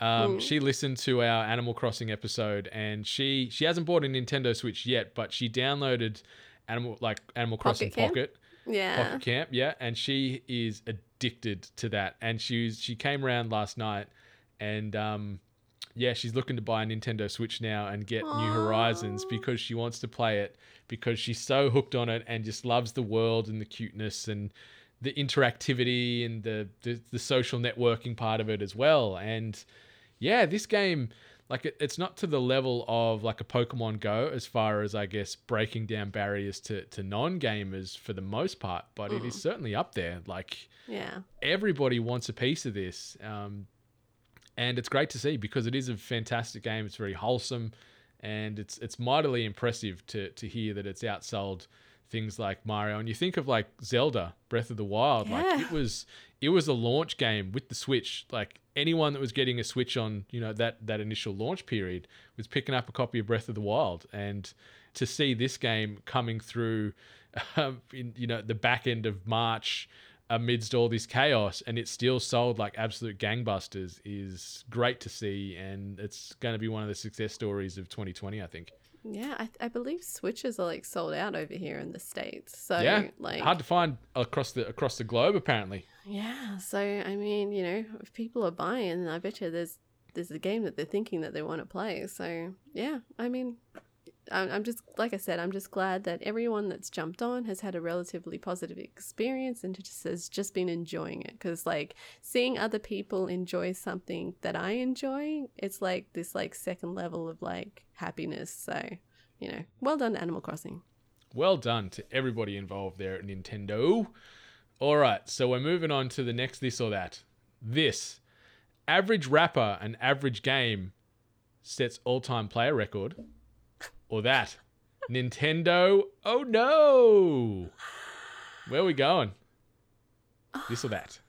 um, she listened to our Animal Crossing episode, and she she hasn't bought a Nintendo Switch yet, but she downloaded Animal like Animal Crossing Camp? Pocket, Yeah. Pocket Camp, yeah, and she is addicted to that. And she was, she came around last night, and um, yeah, she's looking to buy a Nintendo Switch now and get New Horizons because she wants to play it because she's so hooked on it and just loves the world and the cuteness and the interactivity and the the, the social networking part of it as well. And yeah, this game like it, it's not to the level of like a Pokemon Go as far as I guess breaking down barriers to to non-gamers for the most part, but it is certainly up there. Like Yeah. everybody wants a piece of this. Um, and it's great to see because it is a fantastic game. It's very wholesome, and it's it's mightily impressive to to hear that it's outsold things like Mario. And you think of like Zelda Breath of the Wild, like Yeah. it was it was a launch game with the Switch. Like anyone that was getting a Switch on you know that that initial launch period was picking up a copy of Breath of the Wild, and to see this game coming through, [LAUGHS] um, in you know the back end of March amidst all this chaos and it still sold like absolute gangbusters is great to see and it's going to be one of the success stories of 2020 i think Yeah, I, I believe Switches are like sold out over here in the States. So yeah like hard to find across the across the globe apparently Yeah, so I mean, you know, if people are buying, I bet you there's there's a game that they're thinking that they want to play. So yeah, I mean, I'm, just like I said, I'm just glad that everyone that's jumped on has had a relatively positive experience and just has just been enjoying it. Because like seeing other people enjoy something that I enjoy, it's like this like second level of like happiness. So you know, well done, Animal Crossing. well done to everybody involved there at nintendo all right so we're moving on to the next this or that this average rapper and average game sets all-time player record or that nintendo oh no where are we going this or that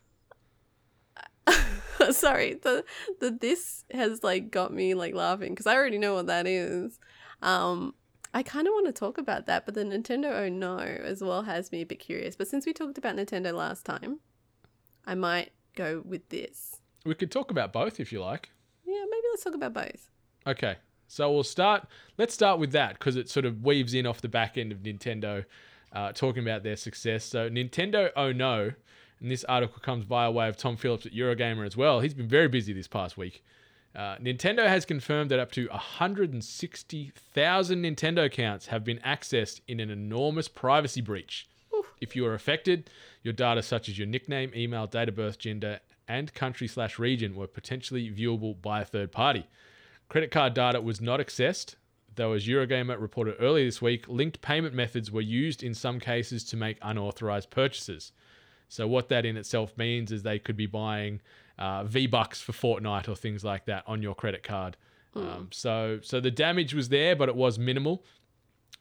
[LAUGHS] sorry, the the this has like got me like laughing because I already know what that is. Um, I kind of want to talk about that, but the Nintendo Oh No as well has me a bit curious. But since we talked about Nintendo last time, I might go with this. We could talk about both if you like. Yeah, maybe let's talk about both. Okay. So we'll start. Let's start with that because it sort of weaves in off the back end of Nintendo uh, talking about their success. So Nintendo Oh No, and this article comes by way of Tom Phillips at Eurogamer as well. He's been very busy this past week. Uh, Nintendo has confirmed that up to 160,000 Nintendo accounts have been accessed in an enormous privacy breach. If you are affected, your data such as your nickname, email, date of birth, gender, and country slash region were potentially viewable by a third party. Credit card data was not accessed, though, as Eurogamer reported earlier this week, linked payment methods were used in some cases to make unauthorized purchases. So, what that in itself means is they could be buying uh, V Bucks for Fortnite or things like that on your credit card. Um, so, so the damage was there, but it was minimal.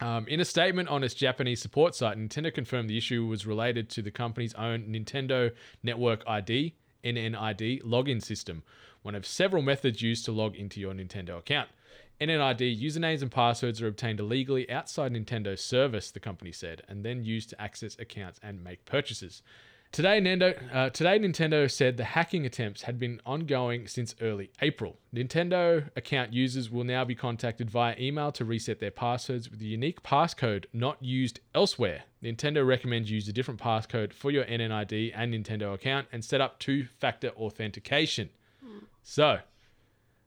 Um, in a statement on its Japanese support site, Nintendo confirmed the issue was related to the company's own Nintendo Network ID (NNID) login system, one of several methods used to log into your Nintendo account. NNID usernames and passwords are obtained illegally outside Nintendo's service, the company said, and then used to access accounts and make purchases. Today, Nintendo, uh, today, Nintendo said the hacking attempts had been ongoing since early April. Nintendo account users will now be contacted via email to reset their passwords with a unique passcode not used elsewhere. Nintendo recommends you use a different passcode for your NNID and Nintendo account and set up two factor authentication. So,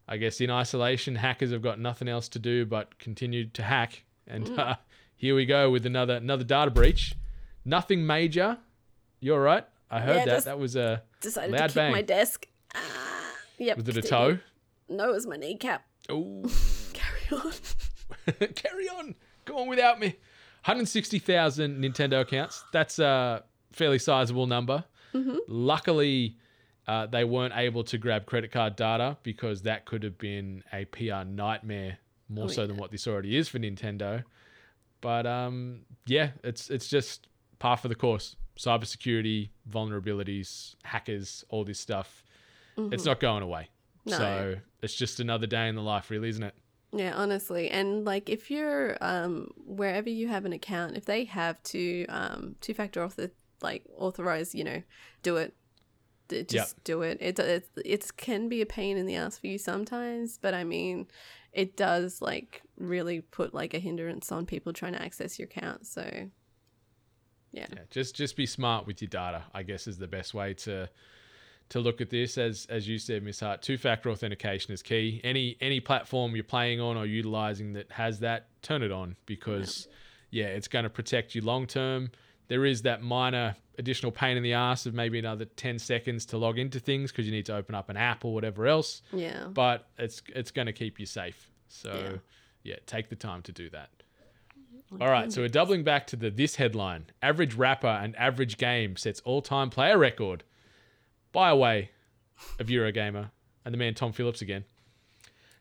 I guess in isolation, hackers have got nothing else to do but continue to hack. And uh, here we go with another another data breach. Nothing major. You're right. I heard Yeah, that. just that was a Decided loud to kick bang. my desk. Ah, yep. was it a continue. toe? No, it was my kneecap. Oh, [LAUGHS] Carry on. [LAUGHS] carry on. Go on without me. 160,000 Nintendo accounts. That's a fairly sizable number. Luckily, uh, they weren't able to grab credit card data because that could have been a PR nightmare more Oh, so than what this already is for Nintendo. But um, yeah, it's it's just par for the course. Cybersecurity, vulnerabilities, hackers, all this stuff. It's not going away. No. So it's just another day in the life, really, isn't it? Yeah, honestly, and like if you're um wherever you have an account, if they have to um two factor author like authorize, you know, do it. Just do it. It it it can be a pain in the ass for you sometimes, but I mean, it does like really put like a hindrance on people trying to access your account. So, yeah, Yeah, just just be smart with your data. I guess is the best way to to look at this. As as you said, Miss Hart, two factor authentication is key. Any any platform you're playing on or utilizing that has that, turn it on because yeah, it's going to protect you long term. There is that minor additional pain in the ass of maybe another 10 seconds to log into things because you need to open up an app or whatever else yeah, but it's it's going to keep you safe. So Yeah. yeah. take the time to do that. All right, so we're doubling back to the this headline: average rapper and average game sets all-time player record. By the way of Eurogamer and the man Tom Phillips again.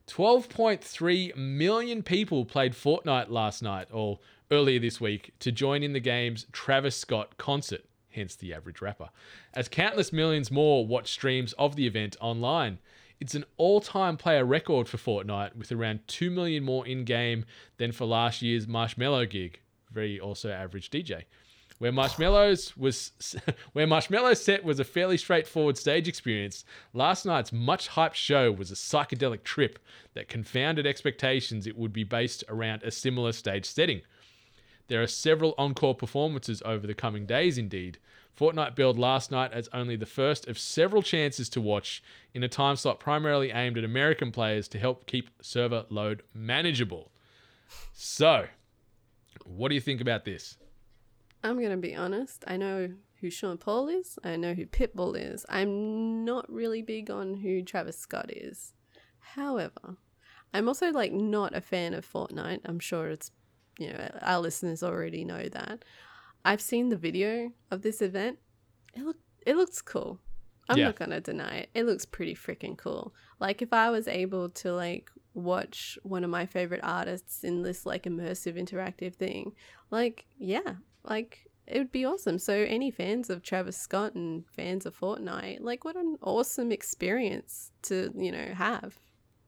12.3 million people played Fortnite last night or earlier this week to join in the game's Travis Scott concert, hence the average rapper, as countless millions more watch streams of the event online. It's an all time player record for Fortnite with around 2 million more in game than for last year's Marshmello gig, very also average DJ. Where Marshmello's was [LAUGHS] where Marshmello's set was a fairly straightforward stage experience, last night's much hyped show was a psychedelic trip that confounded expectations it would be based around a similar stage setting. There are several encore performances over the coming days, indeed. Fortnite billed last night as only the first of several chances to watch in a time slot primarily aimed at American players to help keep server load manageable. So, what do you think about this? I'm gonna be honest. I know who Sean Paul is. I know who Pitbull is. I'm not really big on who Travis Scott is. However, I'm also like not a fan of Fortnite. I'm sure it's you know our listeners already know that. I've seen the video of this event. It look it looks cool. I'm Yeah. not gonna deny it. It looks pretty freaking cool. Like if I was able to like watch one of my favorite artists in this like immersive interactive thing, like yeah, like it would be awesome. So any fans of Travis Scott and fans of Fortnite, like what an awesome experience to, you know, have.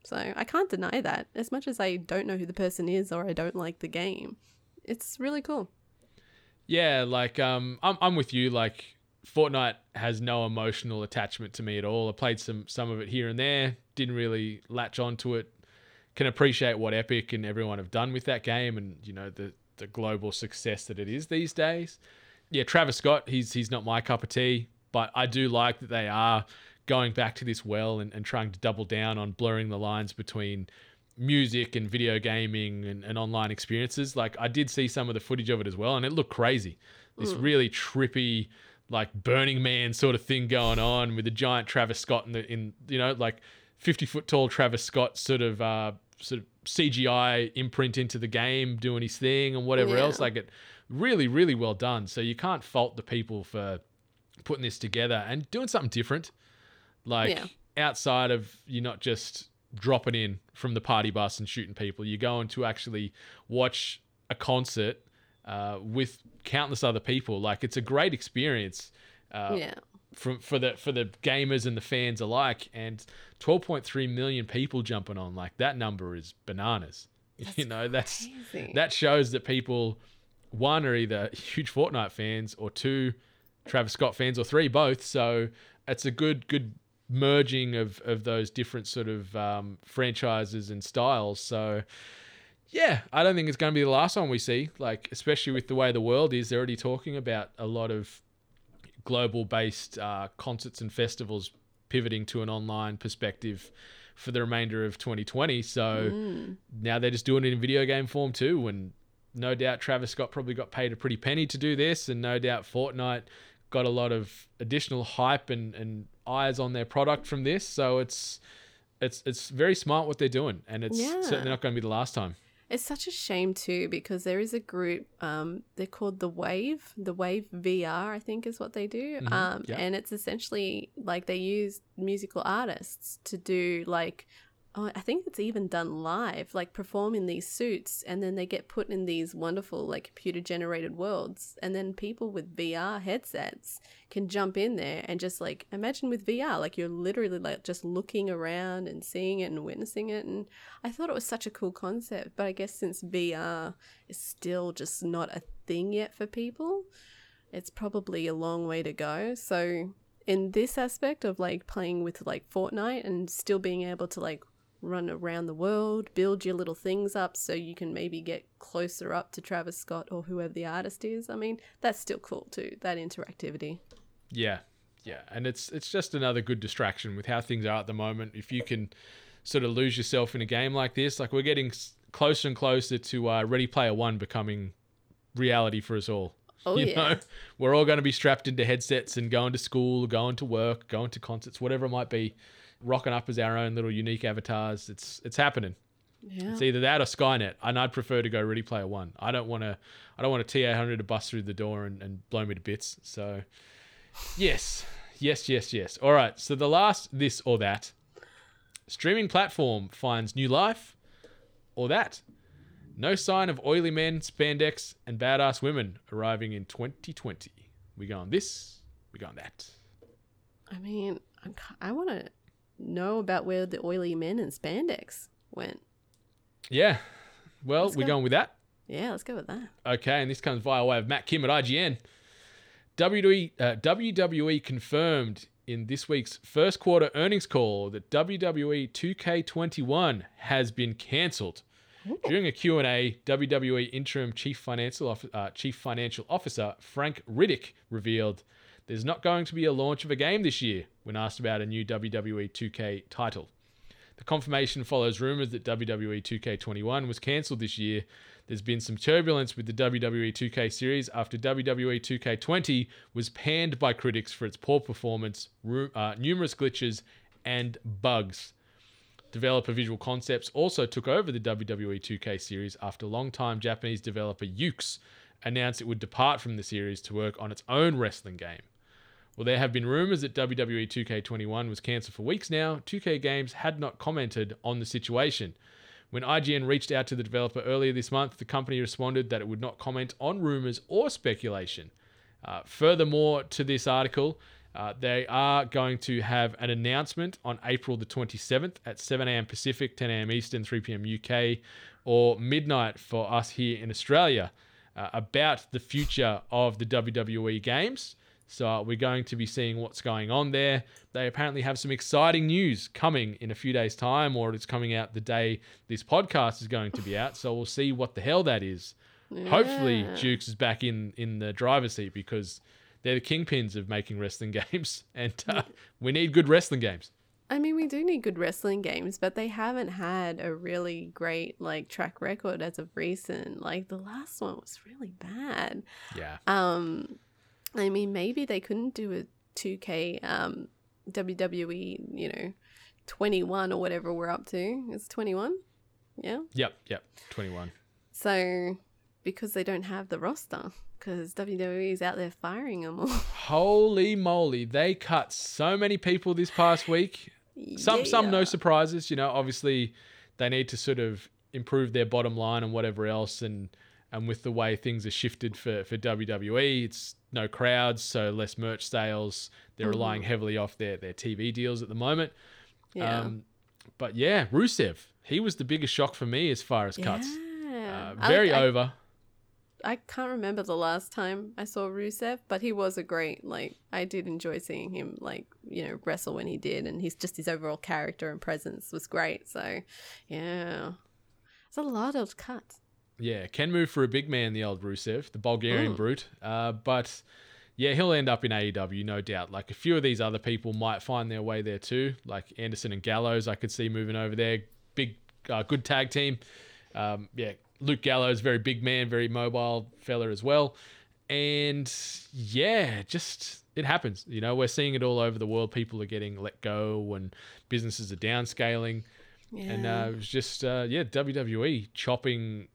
So I can't deny that. As much as I don't know who the person is or I don't like the game, it's really cool. Yeah, like um, I'm I'm with you. Like Fortnite has no emotional attachment to me at all. I played some some of it here and there. Didn't really latch onto it. Can appreciate what Epic and everyone have done with that game, and you know the the global success that it is these days. Yeah, Travis Scott, he's he's not my cup of tea, but I do like that they are going back to this well and, and trying to double down on blurring the lines between music and video gaming and, and online experiences. Like I did see some of the footage of it as well, and it looked crazy. This really trippy, like Burning Man sort of thing going on with the giant Travis Scott in the in you know like fifty foot tall Travis Scott sort of uh, sort of CGI imprint into the game doing his thing and whatever Yeah. else. Like it really really well done. So you can't fault the people for putting this together and doing something different. Like Yeah. outside of you're not just dropping in from the party bus and shooting people, you're going to actually watch a concert uh, with countless other people. Like it's a great experience. Uh, yeah. from for the for the gamers and the fans alike and 12.3 million people jumping on like that number is bananas [LAUGHS] you know that's crazy. that shows that people one are either huge Fortnite fans or two Travis Scott fans or three both so it's a good good merging of of those different sort of um, franchises and styles so yeah, I don't think it's going to be the last one we see. Like, especially with the way the world is, they're already talking about a lot of global based uh, concerts and festivals pivoting to an online perspective for the remainder of 2020. So now they're just doing it in video game form too. And no doubt Travis Scott probably got paid a pretty penny to do this. And no doubt Fortnite got a lot of additional hype and, and eyes on their product from this. So it's. It's, it's very smart what they're doing, and it's Yeah. certainly not going to be the last time. It's such a shame too because there is a group. Um, they're called the Wave. The Wave VR, I think, is what they do. Um, yeah. and it's essentially like they use musical artists to do like. Oh, I think it's even done live, like perform in these suits, and then they get put in these wonderful, like computer generated worlds. And then people with VR headsets can jump in there and just like imagine with VR, like you're literally like just looking around and seeing it and witnessing it. And I thought it was such a cool concept, but I guess since VR is still just not a thing yet for people, it's probably a long way to go. So in this aspect of like playing with like Fortnite and still being able to like run around the world, build your little things up so you can maybe get closer up to Travis Scott or whoever the artist is. I mean, that's still cool too, that interactivity. Yeah, yeah, and it's it's just another good distraction with how things are at the moment. If you can sort of lose yourself in a game like this, like we're getting closer and closer to uh, Ready Player One becoming reality for us all. Oh, you yeah. know, [LAUGHS] we're all going to be strapped into headsets and going to school, going to work, going to concerts, whatever it might be, rocking up as our own little unique avatars. It's it's happening. Yeah. It's either that or Skynet, and I'd prefer to go Ready Player One. I don't want to, I don't want a T eight hundred to bust through the door and, and blow me to bits. So, yes, yes, yes, yes. All right. So the last this or that streaming platform finds new life, or that no sign of oily men, spandex, and badass women arriving in 2020. We go on this, we go on that. I mean, I'm, I want to know about where the oily men and spandex went. Yeah. Well, Let's we're go. going with that. Yeah, let's go with that. Okay, and this comes via way of Matt Kim at IGN. WWE, uh, WWE confirmed in this week's first quarter earnings call that WWE 2K21 has been cancelled. During a Q&A, WWE interim chief financial Off- uh, chief financial officer Frank Riddick revealed there's not going to be a launch of a game this year when asked about a new WWE 2K title. The confirmation follows rumors that WWE 2K21 was cancelled this year. There's been some turbulence with the WWE 2K series after WWE 2K20 was panned by critics for its poor performance, uh, numerous glitches, and bugs. Developer Visual Concepts also took over the WWE 2K series after longtime Japanese developer Yuke's announced it would depart from the series to work on its own wrestling game. Well, there have been rumors that WWE 2K21 was cancelled for weeks now. 2K Games had not commented on the situation. When IGN reached out to the developer earlier this month, the company responded that it would not comment on rumors or speculation. Uh, furthermore, to this article, uh, they are going to have an announcement on April the 27th at 7 a.m. Pacific, 10 a.m. Eastern, 3 p.m. UK, or midnight for us here in Australia uh, about the future of the WWE games. So uh, we're going to be seeing what's going on there. They apparently have some exciting news coming in a few days' time, or it's coming out the day this podcast is going to be out. So we'll see what the hell that is. Hopefully, Yuke's is back in in the driver's seat because they're the kingpins of making wrestling [LAUGHS] games, and uh, we need good wrestling games. I mean, we do need good wrestling games, but they haven't had a really great like track record as of recent. Like the last one was really bad. Yeah. Um, I mean, maybe they couldn't do a 2K um WWE, you know, 21 or whatever we're up to. It's 21. Yeah. Yep. Yep. Twenty-one. So because they don't have the roster, because WWE is out there firing them all. [LAUGHS] Holy moly! They cut so many people this past week. Some some no surprises. You know, obviously they need to sort of improve their bottom line and whatever else, and and with the way things are shifted for for WWE, it's no crowds, so less merch sales. They're relying heavily off their their TV deals at the moment. Yeah. Um, but yeah, Rusev, he was the biggest shock for me as far as cuts. yeah. Uh, I- very I, over. I can't remember the last time I saw Rusev, but he was a great like I did enjoy seeing him like, you know, wrestle when he did and he's just his overall character and presence was great. So yeah. It's a lot of cuts. Yeah, can move for a big man, the old Rusev, the Bulgarian brute. Uh, but yeah, he'll end up in AEW, no doubt. Like a few of these other people might find their way there too, like Anderson and Gallows. I could see moving over there. Big, uh, good tag team. Um, yeah, Luke Gallows, very big man, very mobile fella as well. And yeah, just it happens. You know, we're seeing it all over the world. People are getting let go, and businesses are downscaling. Yeah. And uh, it was just, uh, yeah, WWE chopping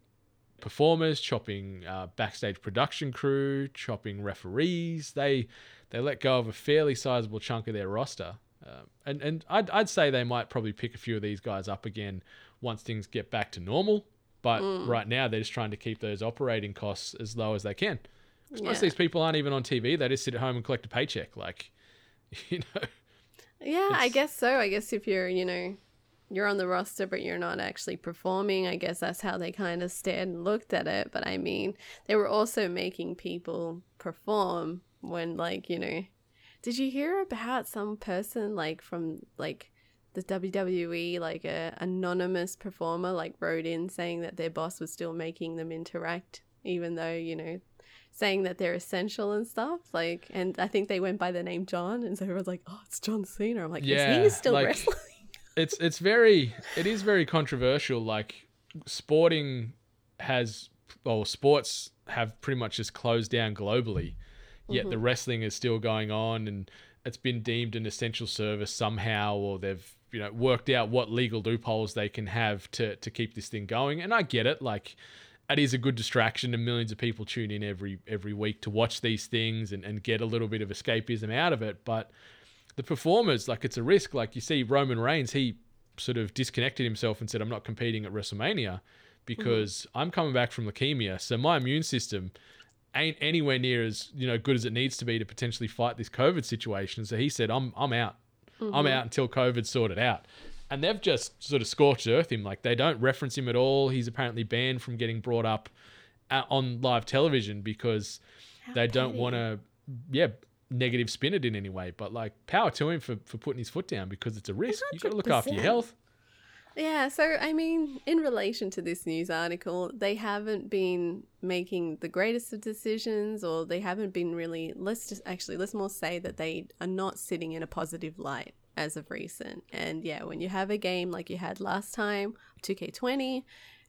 performers, chopping uh, backstage production crew, chopping referees. They they let go of a fairly sizable chunk of their roster. Um, and and I'd, I'd say they might probably pick a few of these guys up again once things get back to normal. But right now, they're just trying to keep those operating costs as low as they can. 'Cause Most of these people aren't even on TV. They just sit at home and collect a paycheck. Like, [LAUGHS] you know, Yeah, I guess so. I guess if you're, you know, you're on the roster but you're not actually performing, I guess that's how they kind of stared and looked at it. But I mean, they were also making people perform when, like, you know, did you hear about some person like from like the WWE, like a anonymous performer, like wrote in saying that their boss was still making them interact, even though you know saying that they're essential and stuff. Like, and I think they went by the name John, and so everyone's like, "Oh, it's John Cena." I'm like, Yeah, "Is he still like- wrestling?" It's it's very it is very controversial like sporting has well sports have pretty much just closed down globally yet mm-hmm. the wrestling is still going on and it's been deemed an essential service somehow or they've you know worked out what legal loopholes they can have to to keep this thing going. And I get it like it is a good distraction and millions of people tune in every every week to watch these things and, and get a little bit of escapism out of it but the performers, like it's a risk. Like you see Roman Reigns, he sort of disconnected himself and said, I'm not competing at WrestleMania because mm-hmm. I'm coming back from leukemia. So my immune system ain't anywhere near as, you know, good as it needs to be to potentially fight this COVID situation. So he said, I'm I'm out. I'm mm-hmm. out until COVID's sorted out. And they've just sort of scorched earth him. Like they don't reference him at all. He's apparently banned from getting brought up at, on live television because they don't want to, yeah, negative spin it in any way. But like, power to him for, for putting his foot down because it's a risk. You got to look after your health. Yeah, so I mean, in relation to this news article, they haven't been making the greatest of decisions, or they haven't been really. Let's just actually let's more say that they are not sitting in a positive light as of recent. And yeah, when you have a game like you had last time, 2K20,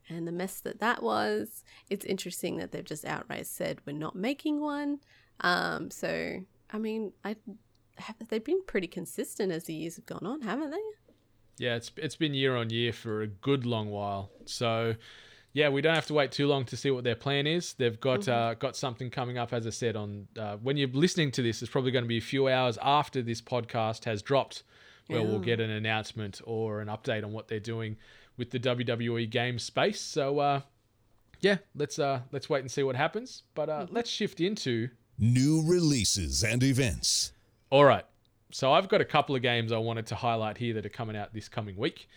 and the mess that that was, it's interesting that they've just outright said we're not making one. Um, so I mean, I have they've been pretty consistent as the years have gone on, haven't they? Yeah, it's it's been year on year for a good long while. So, yeah, we don't have to wait too long to see what their plan is. They've got uh, got something coming up, as I said. On uh, when you're listening to this, it's probably going to be a few hours after this podcast has dropped, where we'll get an announcement or an update on what they're doing with the WWE game space. So, uh, yeah, let's uh, let's wait and see what happens. But uh, let's shift into New releases and events. All right. So I've got a couple of games I wanted to highlight here that are coming out this coming week.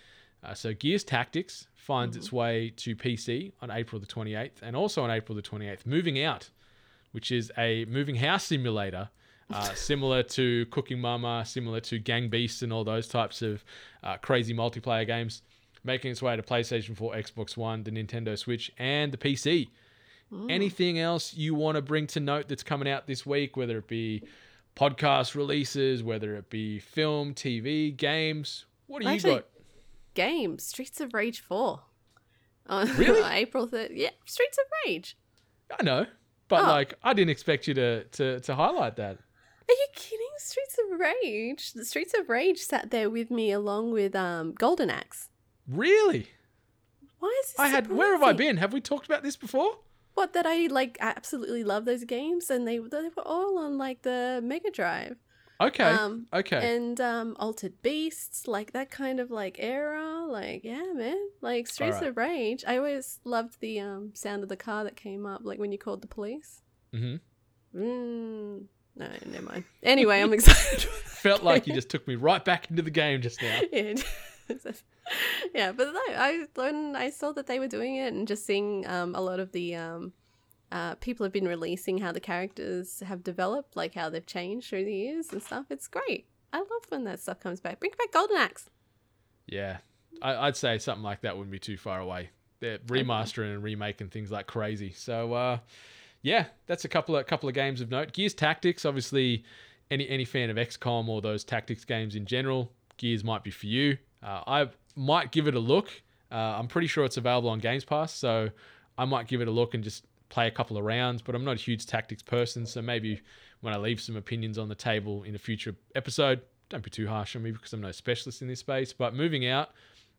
Uh, so Gears Tactics finds its way to PC on April the 28th and also on April the 28th, Moving Out, which is a moving house simulator uh, [LAUGHS] similar to Cooking Mama, similar to Gang Beasts and all those types of uh, crazy multiplayer games, making its way to PlayStation 4, Xbox One, the Nintendo Switch, and the PC. Anything else you want to bring to note that's coming out this week, whether it be podcast releases, whether it be film, TV, games? What do you Actually- got? Games, Streets of Rage 4. [LAUGHS] On Really? [LAUGHS] April 3rd. Yeah, Streets of Rage. I know, but Oh. like I didn't expect you to to to highlight that. Are you kidding? Streets of Rage. The Streets of Rage sat there with me along with um Golden Axe. Really? Why is this I had. Where have I been? Have we talked about this before? What that I like absolutely love those games and they they were all on like the Mega Drive. Okay. Um, okay. And um Altered Beasts, like that kind of like era, like yeah, man. Like Streets Alright. of Rage. I always loved the um sound of the car that came up, like when you called the police. hmm Mm. No, never mind. Anyway, I'm [LAUGHS] excited. Felt like you just took me right back into the game just now. [LAUGHS] yeah. [LAUGHS] yeah, but no, I when I saw that they were doing it and just seeing um, a lot of the um, uh, people have been releasing how the characters have developed, like how they've changed through the years and stuff. It's great. I love when that stuff comes back. Bring back Golden Axe. Yeah, I, I'd say something like that wouldn't be too far away. They're remastering and remaking things like crazy. So uh, yeah, that's a couple of couple of games of note. Gears Tactics, obviously, any any fan of XCOM or those tactics games in general, Gears might be for you. Uh, I might give it a look. Uh, I'm pretty sure it's available on Games Pass, so I might give it a look and just play a couple of rounds. But I'm not a huge tactics person, so maybe when I leave some opinions on the table in a future episode, don't be too harsh on me because I'm no specialist in this space. But moving out,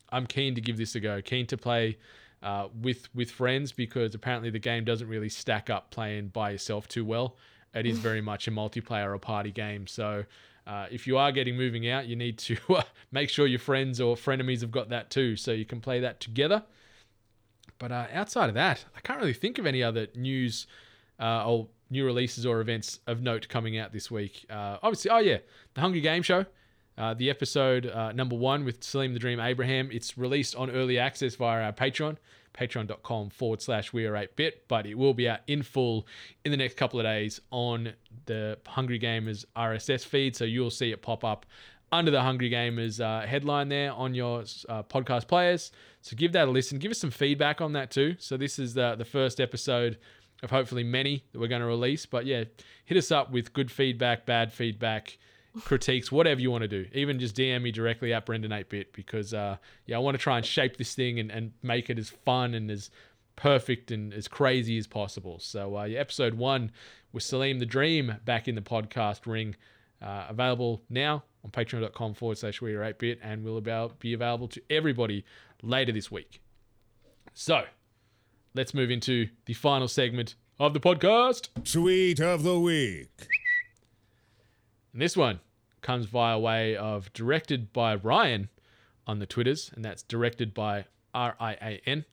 I'm keen to give this a go. Keen to play uh, with with friends because apparently the game doesn't really stack up playing by yourself too well. It is [LAUGHS] very much a multiplayer or party game. So uh, if you are getting moving out, you need to [LAUGHS] uh, make sure your friends or frenemies have got that too, so you can play that together. But uh, outside of that, I can't really think of any other news uh, or new releases or events of note coming out this week. Uh, obviously, oh yeah, the Hungry Game Show, uh, the episode number one with Salim the Dream Abraham. It's released on early access via our Patreon, patreon.com forward slash we are atebit, but it will be out in full in the next couple of days on the Hungry Gamers RSS feed. So you'll see it pop up under the Hungry Gamers uh, headline there on your uh, podcast players. So give that a listen. Give us some feedback on that too. So this is the, the first episode of hopefully many that we're going to release. But yeah, hit us up with good feedback, bad feedback, critiques, whatever you want to do. Even just DM me directly at Brendan8bit because uh, yeah, I want to try and shape this thing and, and make it as fun and as perfect and as crazy as possible. So uh, yeah, episode one with Salim the Dream back in the podcast ring. Uh, available now on patreon.com forward slash we are atebit and will about be available to everybody later this week. So let's move into the final segment of the podcast. Tweet of the week. And this one comes via way of directed by Rian on the Twitters, and that's directed by R I A N.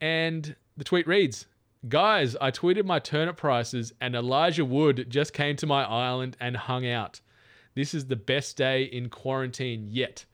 And the tweet reads Guys, I tweeted my turnip prices, and Elijah Wood just came to my island and hung out. This is the best day in quarantine yet.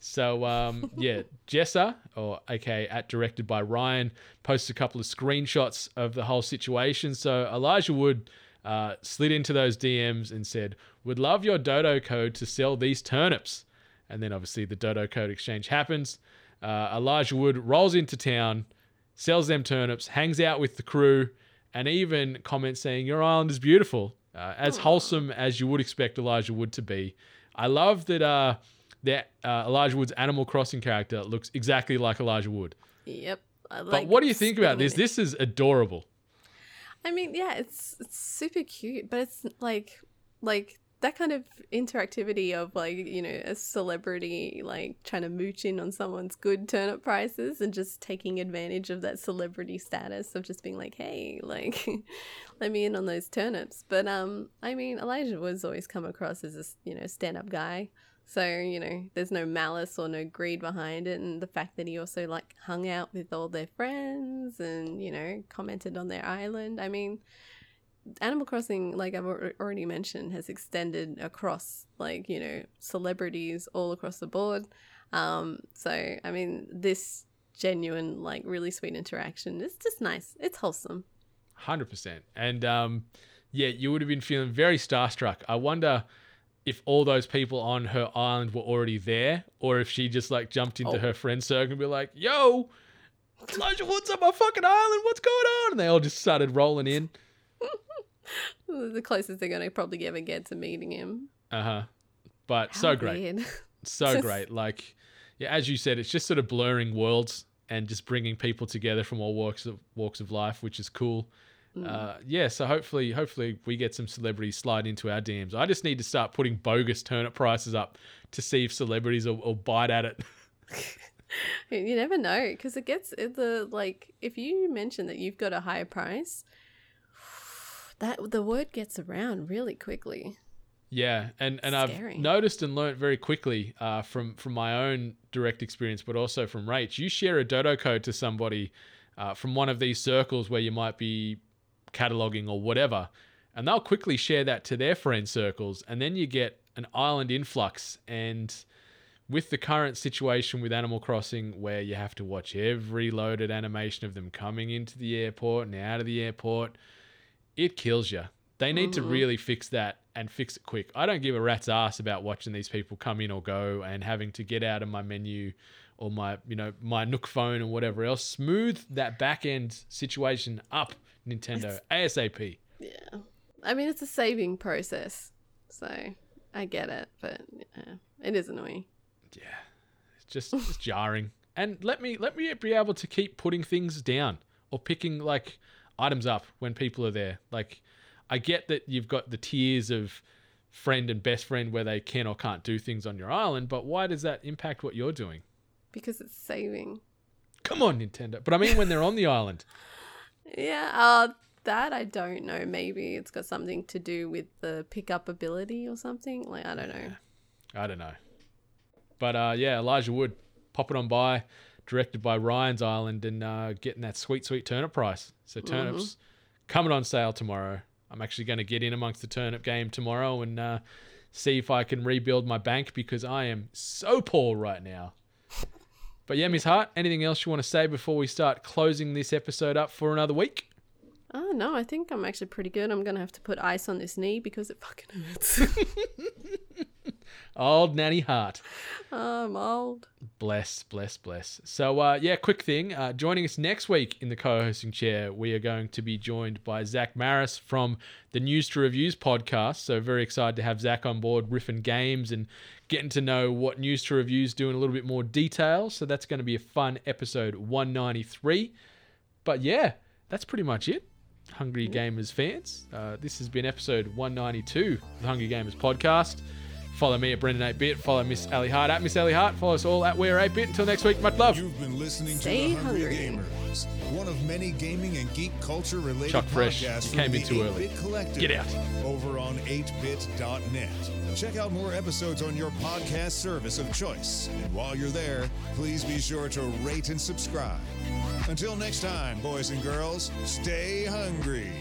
So um, [LAUGHS] yeah, Jessa, or aka at directed by Rian, posts a couple of screenshots of the whole situation. So Elijah Wood uh, slid into those DMs and said, "Would love your Dodo code to sell these turnips." And then obviously the Dodo code exchange happens. Uh, Elijah Wood rolls into town, sells them turnips, hangs out with the crew, and even comments saying, "Your island is beautiful." Uh, as wholesome as you would expect Elijah Wood to be. I love that uh, that uh, Elijah Wood's Animal Crossing character looks exactly like Elijah Wood. Yep. I But like what do you think about this? This is adorable. I mean, yeah, it's it's super cute, but it's like like that kind of interactivity of like you know a celebrity like trying to mooch in on someone's good turnip prices and just taking advantage of that celebrity status of just being like, hey, like [LAUGHS] let me in on those turnips. But um, I mean, Elijah Wood's always come across as this you know stand up guy. So, you know, there's no malice or no greed behind it. And the fact that he also, like, hung out with all their friends and, you know, commented on their island. I mean, Animal Crossing, like I've already mentioned, has extended across like you know celebrities all across the board. Um, so I mean, this genuine, like really sweet interaction. It's just nice. It's wholesome. Hundred percent. And um, yeah, you would have been feeling very starstruck. I wonder if all those people on her island were already there, or if she just like jumped into Oh. her friend circle and be like, "Yo, Elijah Wood's on my fucking island. What's going on?" And they all just started rolling in. [LAUGHS] The closest they're gonna probably ever get to meeting him. Uh huh. But How so great. so great. Like, yeah, as you said, it's just sort of blurring worlds and just bringing people together from all walks of walks of life, which is cool. Uh, yeah, so hopefully, hopefully we get some celebrities slide into our DMs. I just need to start putting bogus turnip prices up to see if celebrities will, will bite at it. [LAUGHS] [LAUGHS] You never know because it gets the like if you mention that you've got a higher price, [SIGHS] that the word gets around really quickly. Yeah, and and Scary. I've noticed and learnt very quickly uh, from from my own direct experience, but also from Rach. You share a dodo code to somebody uh, from one of these circles where you might be cataloging or whatever, and they'll quickly share that to their friend circles, and then you get an island influx. And with the current situation with Animal Crossing, where you have to watch every loaded animation of them coming into the airport and out of the airport, it kills you. They need to mm. really fix that and fix it quick. I don't give a rat's ass about watching these people come in or go and having to get out of my menu or my, you know, my Nook phone or whatever else. Smooth that back end situation up, Nintendo ASAP. Yeah, I mean it's a saving process, so I get it, but yeah, it is annoying. Yeah, it's just it's [LAUGHS] jarring. And let me let me be able to keep putting things down or picking like items up when people are there. Like I get that you've got the tiers of friend and best friend where they can or can't do things on your island, but why does that impact what you're doing? Because it's saving. Come on, Nintendo. But I mean when they're on the island. [LAUGHS] Yeah, uh, that I don't know. Maybe it's got something to do with the pickup ability or something. Like I don't know. I don't know. But uh, yeah, Elijah Wood, pop it on by, directed by Rian's Island, and uh, getting that sweet, sweet turnip price. So turnips coming on sale tomorrow. I'm actually going to get in amongst the turnip game tomorrow and uh, see if I can rebuild my bank because I am so poor right now. But yeah, Miss Hart, anything else you want to say before we start closing this episode up for another week? Oh no, I think I'm actually pretty good. I'm gonna have to put ice on this knee because it fucking hurts. [LAUGHS] Old Nanny Hart. I'm old. Bless, bless, bless. So, uh, yeah, quick thing. Uh, joining us next week in the co hosting chair, we are going to be joined by Zach Maris from the News to Reviews podcast. So, very excited to have Zach on board riffing games and getting to know what News to Reviews do in a little bit more detail. So, that's going to be a fun episode 193. But yeah, that's pretty much it. Hungry Gamers fans. Uh, this has been episode 192 of the Hungry Gamers podcast. Follow me at Brendan atebit. Follow Miss Ellie Hart at Miss Ellie Hart. Follow us all at We're atebit. Until next week, much love. You've been listening Stay to the Hungry, hungry. Gamers, one of many gaming and geek culture related Chuck Fresh, podcasts you came from in the too early. Atebit Collective Get out. over on atebit.net. Check out more episodes on your podcast service of choice. And while you're there, please be sure to rate and subscribe. Until next time, boys and girls, stay hungry.